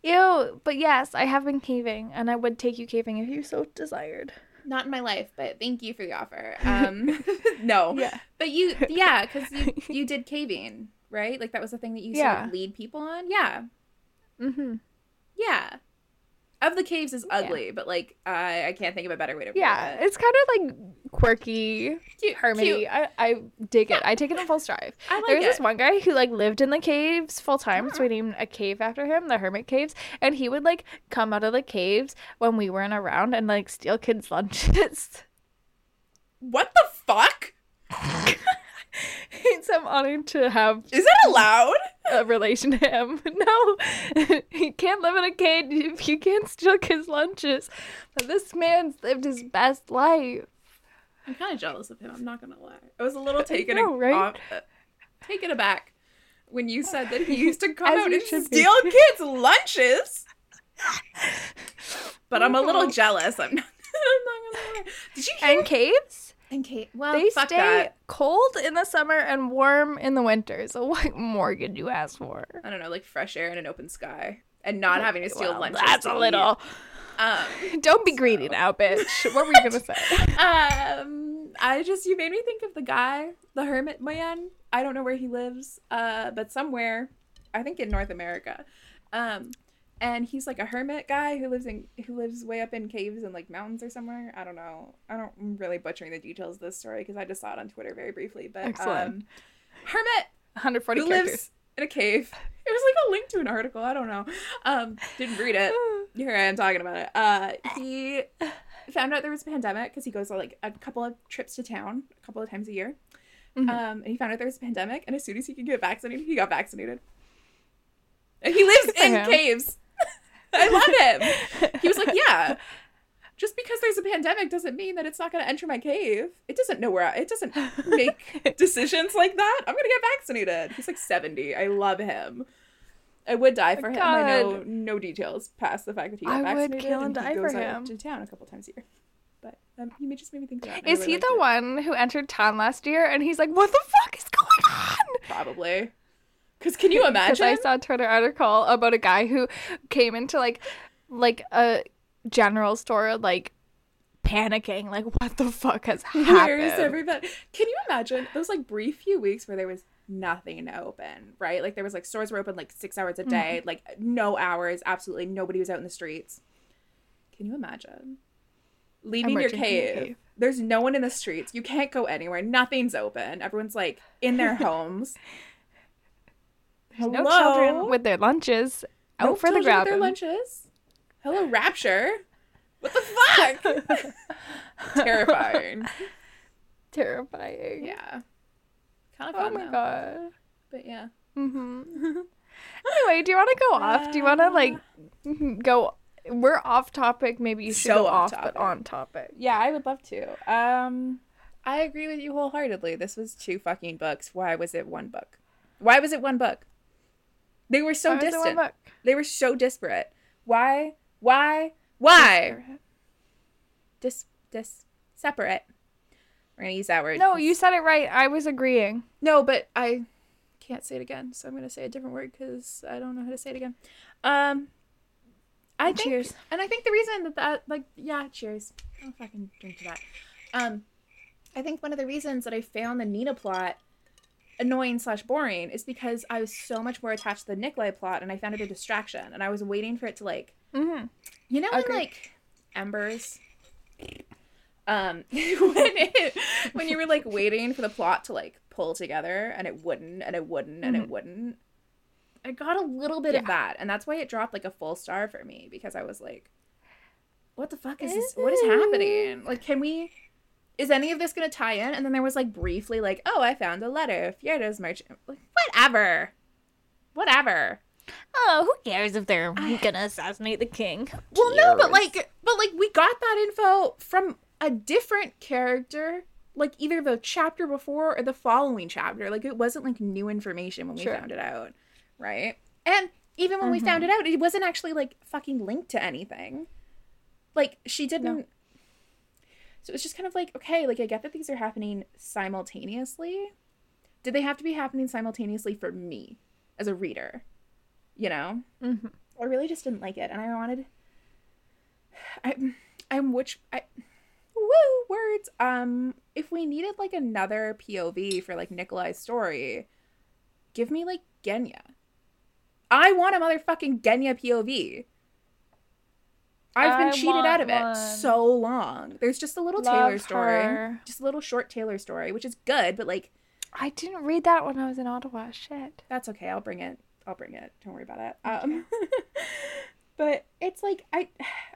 Ew, but yes, I have been caving, and I would take you caving if you so desired. Not in my life, but thank you for the offer. Um, no, Yeah. but you, yeah, because you you did caving, right? Like that was the thing that you sort of lead people on. Yeah, Mm-hmm. yeah. Of the caves is ugly, but like I I can't think of a better way to. Yeah, put it. it's kind of like quirky, cute, cute. I, I dig it. I take it in full stride. I like There was it. this one guy who like lived in the caves full time, so we named a cave after him, the Hermit Caves. And he would like come out of the caves when we weren't around and like steal kids' lunches. What the fuck? it's I'm honored to have Is that allowed? a relation to him. No, you can't live in a cage if you can't steal kids' lunches. But this man's lived his best life. I'm kind of jealous of him. I'm not gonna lie. I was a little taken know, right? off, uh, taken aback when you said that he used to come As out and should be. steal kids' lunches. But I'm a little jealous. I'm not, I'm not gonna lie. Did you hear? And caves, And Kate, well, they fuck stay that. cold in the summer and warm in the winter. So what more could you ask for? I don't know, like fresh air and an open sky, and not having to steal Well, lunches. That's a little. Um, Don't be greedy now, bitch. What were you gonna say? um, I just you made me think of the guy, the hermit man. I don't know where he lives, uh, but somewhere, I think in North America. Um, and he's like a hermit guy who lives in who lives way up in caves and like mountains or somewhere. I don't know. I don't I'm really butchering the details of this story because I just saw it on Twitter very briefly. But Excellent. um, hermit 140 who characters. lives in a cave. It was like a link to an article. I don't know. Um, didn't read it. Here I am talking about it. Uh, he found out there was a pandemic because he goes on like a couple of trips to town a couple of times a year. Mhm. Um, and he found out there was a pandemic, and as soon as he could get vaccinated, he got vaccinated. And he lives in him. caves. I love him. He was like, "Yeah, just because there's a pandemic doesn't mean that it's not going to enter my cave. It doesn't know where. I, it doesn't make decisions like that. I'm gonna get vaccinated." He's like 70. I love him. I would die for him. I know no details past the fact that he got vaccinated. I would kill and he die for him. to town a couple times a year. But um, he just made me think of that. Is really he the it. one who entered town last year and he's like, what the fuck is going on? Probably. Because can you imagine? I saw a Twitter article about a guy who came into like like a general store like panicking, like what the fuck has happened Where is happened? everybody? Can you imagine those like brief few weeks where there was nothing open, right? Like there was like stores were open like six hours a day, Mm-hmm. like no hours, absolutely nobody was out in the streets. Can you imagine? Leaving your cave. cave. There's no one in the streets. You can't go anywhere. Nothing's open. Everyone's like in their homes. There's no children with their lunches out No for the children with their lunches. Hello, Rapture. What the fuck? Terrifying. Terrifying. Yeah. Kind of Oh my though. god. But yeah. Mm-hmm. anyway, do you want to go off? Do you want to like go? We're off topic. Maybe you should So go off off, topic. but on topic. Yeah, I would love to. Um, I agree with you wholeheartedly. This was two fucking books. Why was it one book? Why was it one book? They were so Why was it one distant. They were so disparate. Why? Why? Why? Dis dis separate. We're gonna use that word. No, you said it right. I was agreeing. No, but I can't say it again, so I'm gonna say a different word because I don't know how to say it again. Um, I think, Cheers. and I think the reason that that like yeah, cheers. I'll fucking drink to that. Um, I think one of the reasons that I found the Nina plot annoying slash boring is because I was so much more attached to the Nikolai plot, and I found it a distraction, and I was waiting for it to like Mm-hmm. you know when Agreed. like embers um when it when you were like waiting for the plot to like pull together and it wouldn't and it wouldn't and it wouldn't? I got a little bit of that and that's why it dropped like a full star for me because i was like what the fuck is this? What is happening? like can we is any of this gonna tie in and then there was like briefly like oh i found a letter Fjerda's merchant like whatever whatever Oh, who cares if they're gonna assassinate the king? Well, no, but like, but like, we got that info from a different character, like either the chapter before or the following chapter. Like, it wasn't like new information when we Sure. found it out, right? And even when we found mm-hmm. it out, it wasn't actually like fucking linked to anything. Like, she didn't. So it's just kind of like, okay, like I get that these are happening simultaneously. Did they have to be happening simultaneously for me as a reader? You know? Mhm. I really just didn't like it, and I wanted. I, I'm which I, woo words. Um, if we needed like another POV for like Nikolai's story, give me like Genya. I want a motherfucking Genya POV. I've been I cheated out of it one. so long. There's just a little Tailor story, her. just a little short Tailor story, which is good, but like I didn't read that when I was in Ottawa. Shit. that's okay. I'll bring it. I'll bring it. Don't worry about it. Um, but it's like I,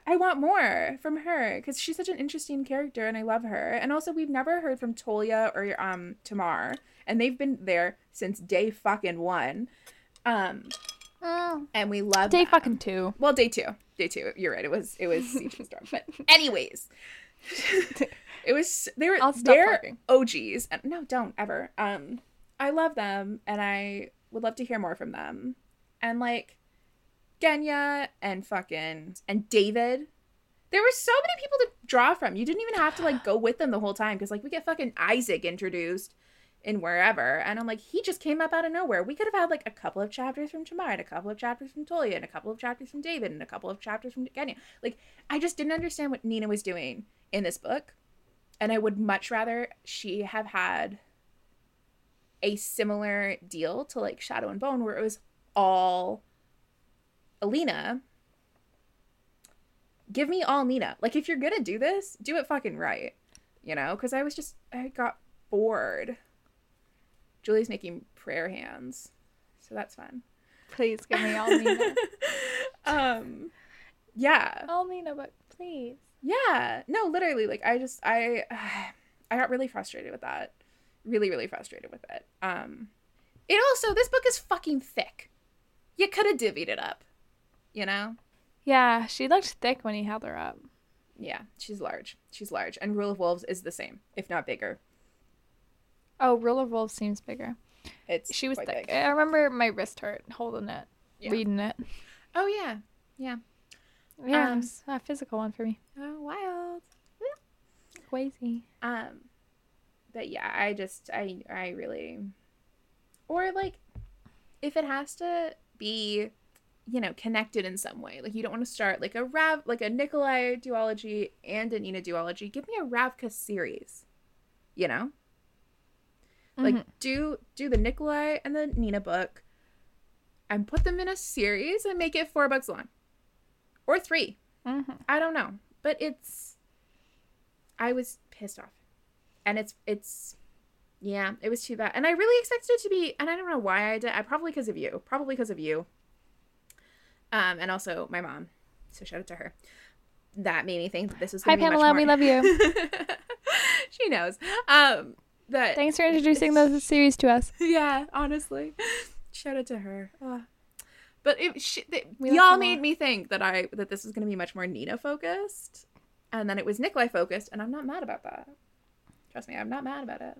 I want more from her because she's such an interesting character and I love her. And also, we've never heard from Tolia or um Tamar, and they've been there since day fucking one. Um, and we love Day them. fucking two. Well, day two. Day two. You're right. It was it was Siege and Storm. But anyways, it was they were I'll stop they're talking. OGs. And no, don't ever. Um, I love them, and I would love to hear more from them. And like Genya and fucking and David. There were so many people to draw from. You didn't even have to like go with them the whole time because like we get fucking Isaac introduced in wherever, and I'm like, he just came up out of nowhere. We could have had like a couple of chapters from Tamar, and a couple of chapters from Tolia, and a couple of chapters from David, and a couple of chapters from Genya. Like, I just didn't understand what Nina was doing in this book, and I would much rather she have had a similar deal to like Shadow and Bone, where it was all Alina. Give me all Nina. Like, if you're gonna do this, do it fucking right. You know? Because I was just, I got bored. Julie's making prayer hands. So that's fun. Please give me all Nina. um, yeah. all Nina, but please. Yeah. No, literally, like, I just, I, I got really frustrated with that. Really, really frustrated with it. Um, it also, this book is fucking thick. You could have divvied it up. You know? Yeah, she looked thick when he held her up. Yeah, she's large. She's large. And Rule of Wolves is the same, if not bigger. Oh, Rule of Wolves seems bigger. It's She was thick. big. I remember my wrist hurt holding it, Yeah. reading it. Oh yeah, yeah. Yeah, Um, a physical one for me. Oh wild. Crazy. Um, but yeah, I just I I really, or like, if it has to be, you know, connected in some way, like you don't want to start like a Rav like a Nikolai duology and a Nina duology. Give me a Ravka series, you know. Like Mhm. do do the Nikolai and the Nina book, and put them in a series and make it four books long, or three. Mhm. I don't know, but it's. I was pissed off, and it's it's, yeah, it was too bad, and I really expected it to be, and I don't know why I did. I probably because of you, probably because of you. Um, and also my mom, so shout out to her. that made me think that this was. Hi, Pamela. We love you. she knows. Um, that Thanks for introducing the series to us. yeah, honestly, shout out to her. But it, she, they, y'all made me think that I that this was going to be much more Nina focused, and then it was Nikolai focused, and I'm not mad about that. Trust me, I'm not mad about it.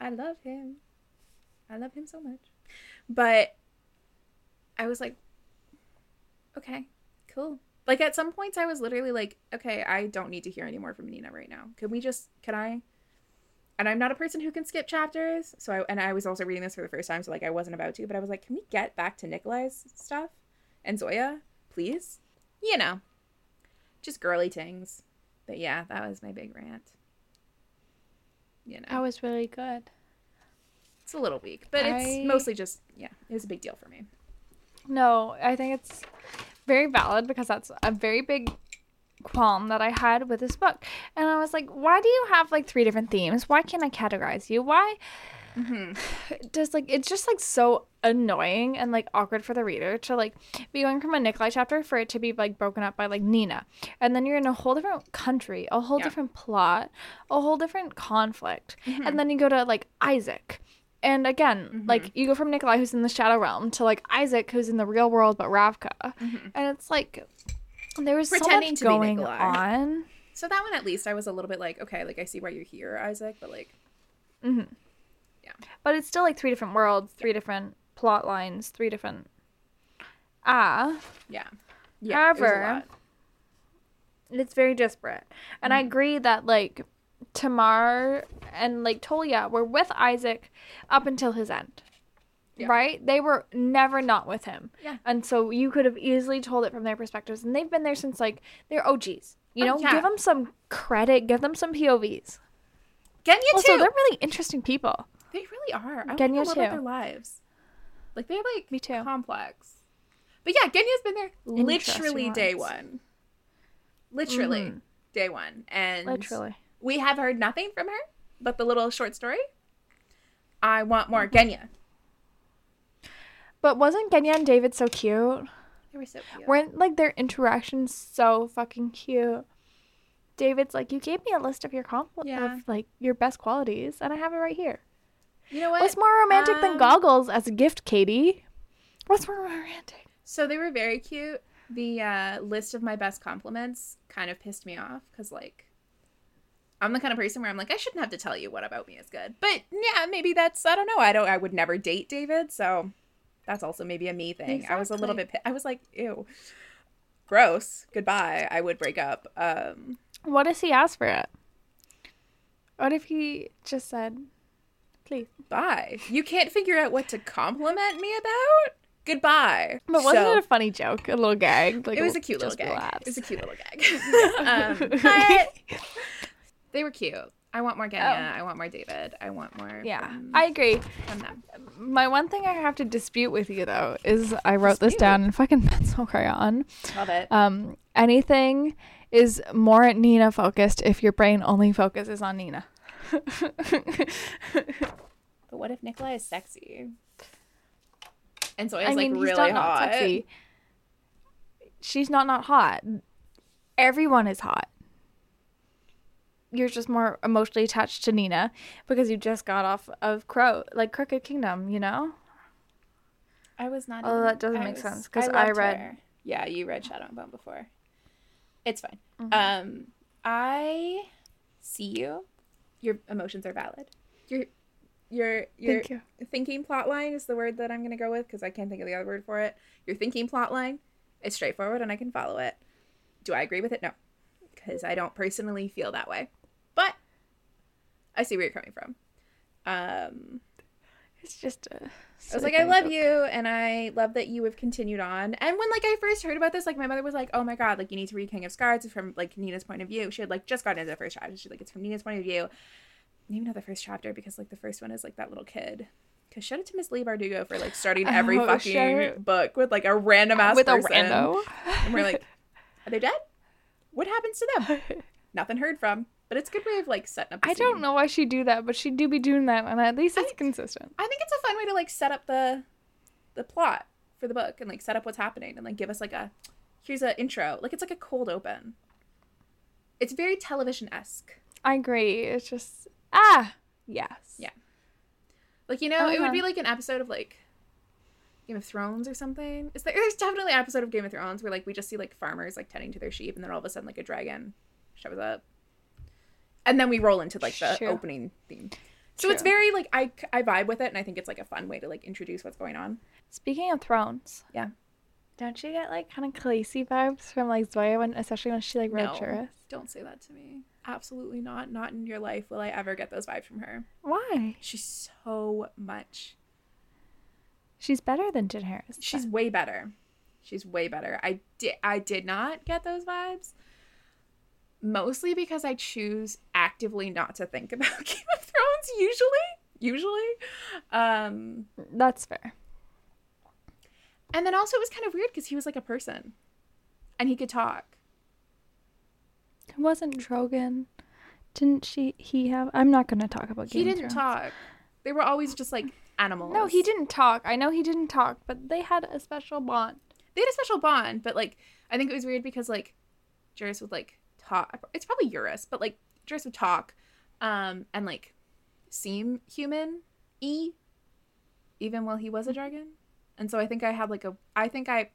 I love him. I love him so much. But I was like, okay, cool. Like at some points, I was literally like, okay, I don't need to hear any more from Nina right now. Can we just? Can I? And I'm not a person who can skip chapters. So I and I was also reading this for the first time, so like I wasn't about to, but I was like, can we get back to Nikolai's stuff and Zoya, please? You know, just girly things. But yeah, that was my big rant. You know, That was really good. it's a little weak, but it's mostly just yeah, it was a big deal for me. No, I think it's very valid because that's a very big qualm that I had with this book. And I was like, why do you have like three different themes? Why can't I categorize you? Why mm-hmm. does like it's just like so annoying and like awkward for the reader to like be going from a Nikolai chapter for it to be like broken up by like Nina. And then you're in a whole different country, a whole Yeah. different plot, a whole different conflict. And mm-hmm. then you go to like Isaac. And again, mm-hmm. like you go from Nikolai who's in the shadow realm to like Isaac who's in the real world but Ravka. And it's like there was Pretending so to be much going on. So that one at least I was a little bit like, okay, like I see why you're here, Isaac, but like mm-hmm. Yeah. But it's still like three different worlds, three different plot lines, three different ah. yeah. Yeah. it was a However, it's very disparate. And I agree that like Tamar and like Tolia were with Isaac up until his end. Yeah. Right? They were never not with him. Yeah. And so you could have easily told it from their perspectives. And they've been there since like they're OGs. You Oh, know, yeah. give them some credit, give them some POVs. Genya Also, too. they're really interesting people. They really are. I want Genya to know about too. their lives. Like they're like Me too. complex. But yeah, Genya's been there literally day one. Literally Mhm. day one. And Literally. we have heard nothing from her but the little short story. I want more Genya. But wasn't Genya and David so cute? They were so cute. Weren't like their interactions so fucking cute? David's like, you gave me a list of your compl- Yeah. of like your best qualities, and I have it right here. you know what? What's more romantic than Um, goggles as a gift, Katie? What's more romantic? So they were very cute. The uh, list of my best compliments kind of pissed me off because, like, I'm the kind of person where I'm like, I shouldn't have to tell you what about me is good. But yeah, maybe that's I don't know. I don't. I would never date David, so that's also maybe a me thing. I was a little bit. I was like, ew, gross. Goodbye. I would break up. Um, What if he asked for it? What if he just said, please? bye. You can't figure out what to compliment me about. Goodbye. But wasn't So- it a funny joke, a little gag? Like it was a cute little gag. laughs. It was a cute little gag. um, but they were cute. I want more Genya. I want more David. I want more. yeah, from, I agree. from them. My one thing I have to dispute with you though is I wrote this down in fucking pencil crayon. Love it. Um, anything is more Nina focused if your brain only focuses on Nina. but what if Nikolai is sexy? And Zoya's I mean, like he's really not not hot. sexy. She's not not hot. Everyone is hot. You're just more emotionally attached to Nina because you just got off of Crow, like Crooked Kingdom, you know? I was not. Oh, that doesn't I make was- sense, 'cause I loved read- her. Yeah, you read Shadow and Bone before. It's fine. Mm-hmm. Um, I see you. Your emotions are valid. Your your your Thank you. thinking plot line is the word that I'm gonna go with because I can't think of the other word for it. Your thinking plot line is straightforward and I can follow it. Do I agree with it? No, because I don't personally feel that way. I see where you're coming from. Um, It's just a I was like, I love you, and I love that you have continued on. And when like I first heard about this, like my mother was like, "Oh my god, like you need to read King of Scars it's from like Nina's point of view." She had like just gotten into the first chapter. She's like, "It's from Nina's point of view." Maybe not the first chapter because like the first one is like that little kid. Because shout out to Miss Leigh Bardugo for like starting every Oh, fucking shout- book with like a random ass with a person. rando. and we're like, "Are they dead? What happens to them?" Nothing heard from. But it's a good way of like setting up. the I don't know why she do that, but she do be doing that, and at least it's I- consistent. I think it's a fun way to like set up the the plot for the book and like set up what's happening and like give us like a here's a intro. Like it's like a cold open. It's very television esque. I agree. It's just ah yes. Yeah. Like you know, it would Uh-huh. be like an episode of like Game of Thrones or something. Is there, there's definitely an episode of Game of Thrones where like we just see like farmers like tending to their sheep, and then all of a sudden like a dragon shows up, and then we roll into like the True. opening theme. So it's very like I I vibe with it, and I think it's like a fun way to like introduce what's going on. Speaking of thrones. Yeah. Don't you get like kind of Khaleesi vibes from like Zoya when especially when she like rode No. Juris? Don't say that to me. Absolutely not. Not in your life will I ever get those vibes from her. Why? She's so much. She's better than Daenerys. She's way better. She's way better. I did I did not get those vibes. Mostly because I choose actively not to think about Game of Thrones usually. Usually. Um That's fair. and then also it was kind of weird because he was like a person. And he could talk. It wasn't Drogon. Didn't she? He have? I'm not gonna talk about. He Game of didn't talk. They were always just like animals. No, he didn't talk. I know he didn't talk, but they had a special bond. they had a special bond, but like I think it was weird because like Juris would like talk. It's probably Eurus, but like Juris would talk, um, and like seem human e, even while he was a dragon. And so I think I have like a. I think I,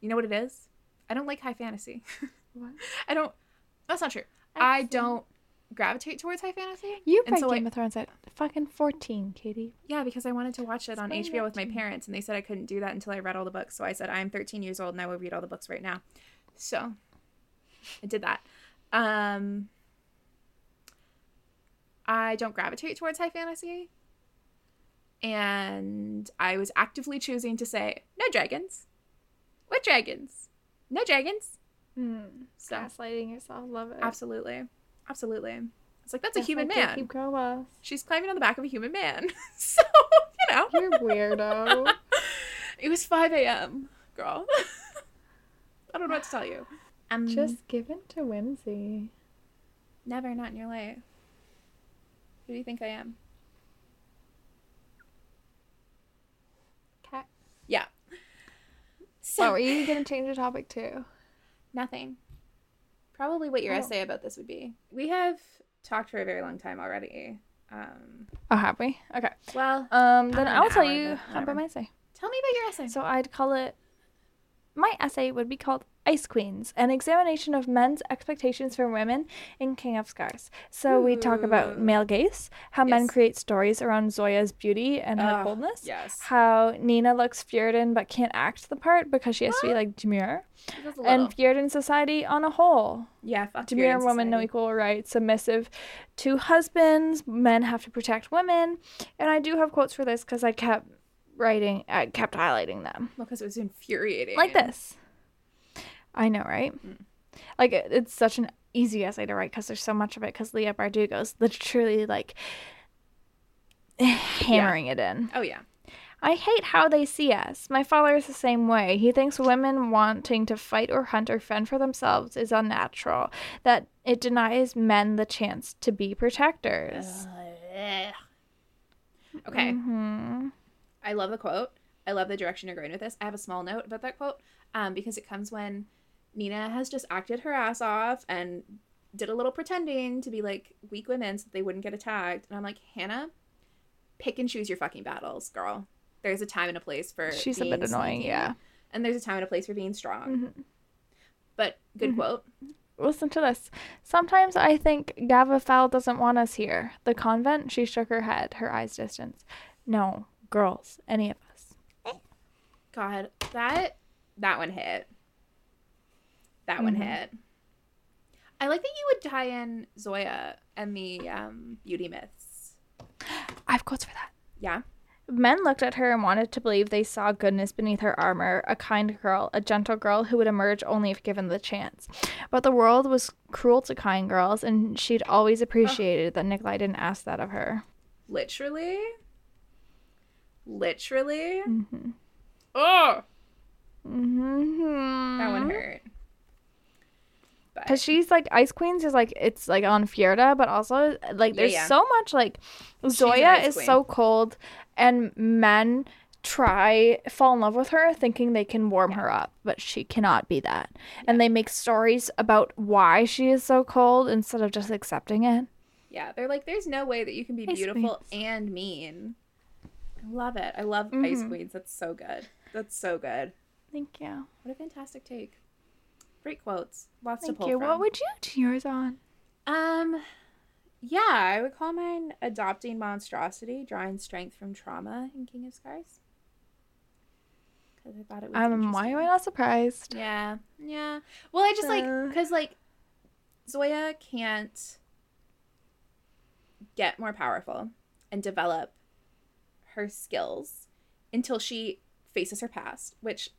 you know what it is. I don't like high fantasy. What? I don't. That's not true. I Excellent. don't gravitate towards high fantasy. You read so I- Game of Thrones at fucking 14, Katie. Yeah, because I wanted to watch it on HBO with my parents, and they said I couldn't do that until I read all the books. So I said I'm 13 years old and I will read all the books right now. So I did that. Um, I don't gravitate towards high fantasy, and I was actively choosing to say no dragons. What dragons? No dragons. Mm. So Gaslighting yourself, love it. absolutely, absolutely. It's like that's a human like man. Keep going. She's climbing on the back of a human man. so you know. You're weirdo. It was 5 a.m., girl. I don't know what to tell you. Um, Just give in to whimsy. never, not in your life. Who do you think I am? Cat. Yeah. So, What were you gonna change the topic to? nothing. Probably what your Oh. essay about this would be. We have talked for a very long time already. Um, Oh, have we? Okay. well, Um, then I'll tell you about my essay. tell me about your essay. So I'd call it. My essay would be called Ice Queens, an examination of men's expectations for women in King of Scars. So we talk about male gaze, how men create stories around Zoya's beauty and her Ah, boldness. yes. How Nina looks Fjerdan but can't act the part because she has to be like demure. And. Fjerdan society on a whole. yeah, Demure women, no equal rights, submissive to husbands, men have to protect women. And I do have quotes for this because I kept writing, I kept highlighting them. Because it was infuriating. Like this. I know, right? Mm. Like, it- it's such an easy essay to write because there's so much of it because Leigh Bardugo's literally like hammering it in. Oh, yeah. I hate how they see us. My father is the same way. He thinks women wanting to fight or hunt or fend for themselves is unnatural, that it denies men the chance to be protectors. Okay. hmm I love the quote. I love the direction you're going with this. I have a small note about that quote um, because it comes when Nina has just acted her ass off and did a little pretending to be like weak women so that they wouldn't get attacked. And I'm like, Hanne, pick and choose your fucking battles, girl. There's a time and a place for She's a bit annoying, sneaky, yeah. And there's a time and a place for being strong. Mhm. But good Mhm. quote. Listen to this. Sometimes I think Gäfvalle doesn't want us here. The convent, she shook her head, her eyes distant. No, girls, any of us. God, that that one hit. That one Mhm. hit. I like that you would tie in Zoya and the um, beauty myths. I have quotes for that. Yeah. Men looked at her and wanted to believe they saw goodness beneath her armor, a kind girl, a gentle girl who would emerge only if given the chance. But the world was cruel to kind girls, and she'd always appreciated that Nikolai didn't ask that of her. Literally. Literally. Mm-hmm. Oh, Mm-hmm. that one hurt. But Because she's like Ice Queens is like it's like on Fjerda, but also like there's yeah. so much like Zoya is queen. so cold, and men try fall in love with her thinking they can warm her up, but she cannot be that. And they make stories about why she is so cold instead of just accepting it. Yeah, they're like, there's no way that you can be Ice beautiful queens. and mean. I love it. I love Ice Queens. That's so good. That's so good. Thank you. What a fantastic take. Great quotes. Lots to pull you. from. What would you do yours on? Um, yeah, I would call mine adopting monstrosity, drawing strength from trauma in King of Scars. Because I thought it was. Um, why am I not surprised? Yeah, yeah. Well, I just like Uh. because like Zoya can't get more powerful and develop her skills until she faces her past, which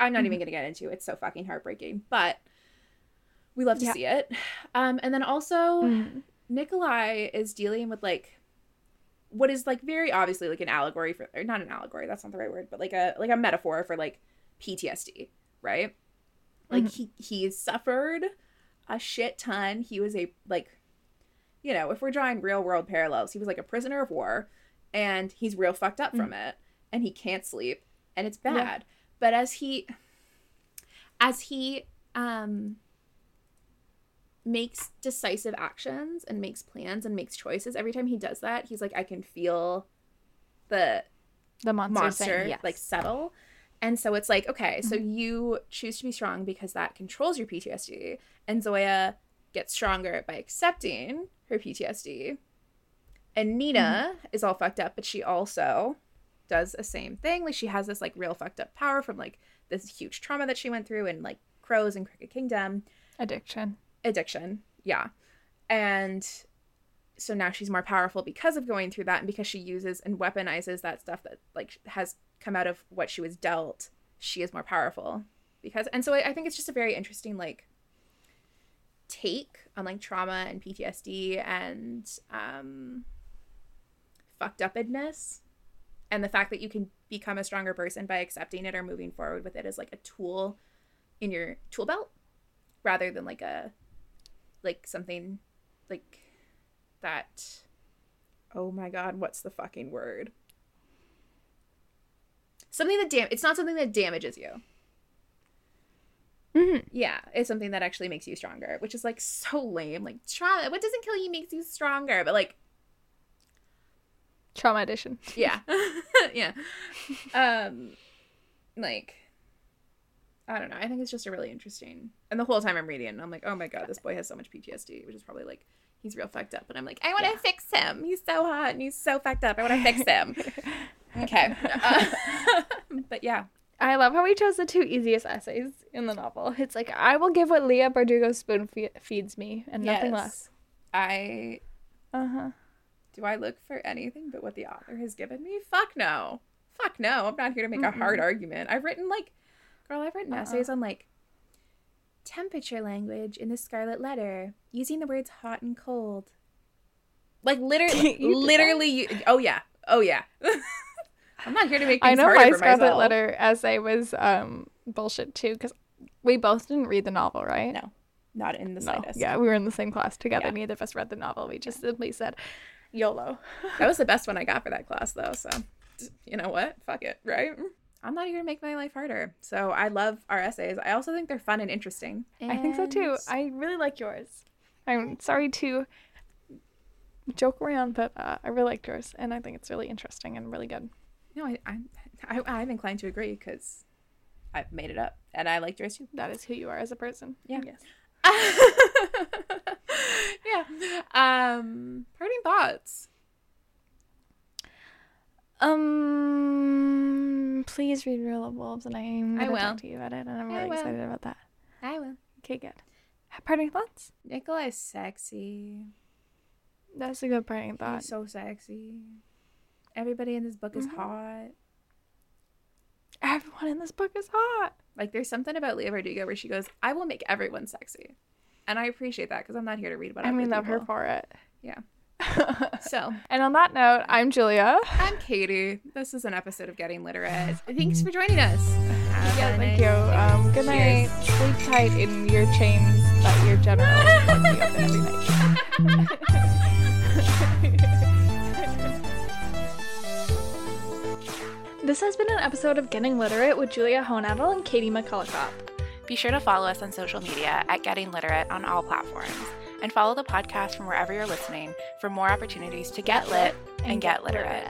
I'm not even going to get into. It's so fucking heartbreaking, but we love to Yeah. see it. Um, and then also Mhm. Nikolai is dealing with like what is like very obviously like an allegory for or not an allegory, that's not the right word, but like a like a metaphor for like PTSD, right? Like he he's suffered a shit ton. He was a like you know, if we're drawing real world parallels, he was like a prisoner of war and he's real fucked up from it and he can't sleep and it's Yeah. bad. But as he as he um makes decisive actions and makes plans and makes choices every time he does that he's like i can feel the The monster, monster saying yes. like settle and so it's like okay so you choose to be strong because that controls your ptsd and zoya gets stronger by accepting her ptsd and nina is all fucked up but she also does the same thing. Like she has this like real fucked up power from like this huge trauma that she went through in like crows and Crooked Kingdom. Addiction. addiction yeah. And so now she's more powerful because of going through that and because she uses and weaponizes that stuff that like has come out of what she was dealt she is more powerful because and so i, I think it's just a very interesting like take on like trauma and ptsd and um fucked upness and the fact that you can become a stronger person by accepting it or moving forward with it as like a tool in your tool belt rather than like a like something like that oh my god what's the fucking word? Something that dam it's not something that damages you. Mhm. yeah it's something that actually makes you stronger which is like so lame. Like trauma what doesn't kill you makes you stronger but like Trauma edition. yeah yeah um like i don't know i think it's just a really interesting and the whole time i'm reading i'm like oh my god this boy has so much ptsd which is probably like he's real fucked up and i'm like i want to Yeah. fix him he's so hot and he's so fucked up i want to fix him okay Uh, but yeah I love how we chose the two easiest essays in the novel. It's like I will give what Leigh Bardugo spoon fe- feeds me, and nothing less. i Uh huh. Do i look for anything but what the author has given me fuck no fuck no i'm not here to make a hard argument i've written like girl i've written Uh-uh. essays on like temperature language in the scarlet letter using the words hot and cold like literally You did that? literally you, oh yeah oh yeah i'm not here to make I know harder my for Scarlet myself. Letter essay was um bullshit too because we both didn't read the novel, right? no not in the No. Yeah, we were in the same class together. Yeah. Neither of us read the novel. We just simply said YOLO. that was the best one i got for that class though so you know what fuck it right i'm not here to make my life harder so i love our essays i also think they're fun and interesting I think so too. I really like yours. I'm sorry to joke around, but uh, I really liked yours, and I think it's really interesting and really good. No, I, I, I I'm inclined to agree because I've made it up, and I liked yours too. That is who you are as a person. Yeah. Yes. yeah. Um, parting thoughts. Um, please read Rule of Wolves, and I'm I gonna will. talk to you about it, and I'm I really excited about that. I will. Okay, good. Parting thoughts? Nikolai's sexy. That's a good parting thought. He's so sexy. Everybody in this book is Mhm. hot. Everyone in this book is hot. Like, there's something about Leigh Bardugo where she goes, "I will make everyone sexy," and I appreciate that because I'm not here to read about. I mean, love her for it. Yeah. So and on that note, I'm Julia. I'm Katie. This is an episode of Getting Literate. Thanks for joining us. Have Yeah, thank you. Um, good night. Cheers. Sleep tight in your chains that your general will be open every night. This has been an episode of Getting Literate with Julia Honadel and Katie McCullough. Be sure to follow us on social media at Getting Literate on all platforms and follow the podcast from wherever you're listening for more opportunities to get lit and get literate.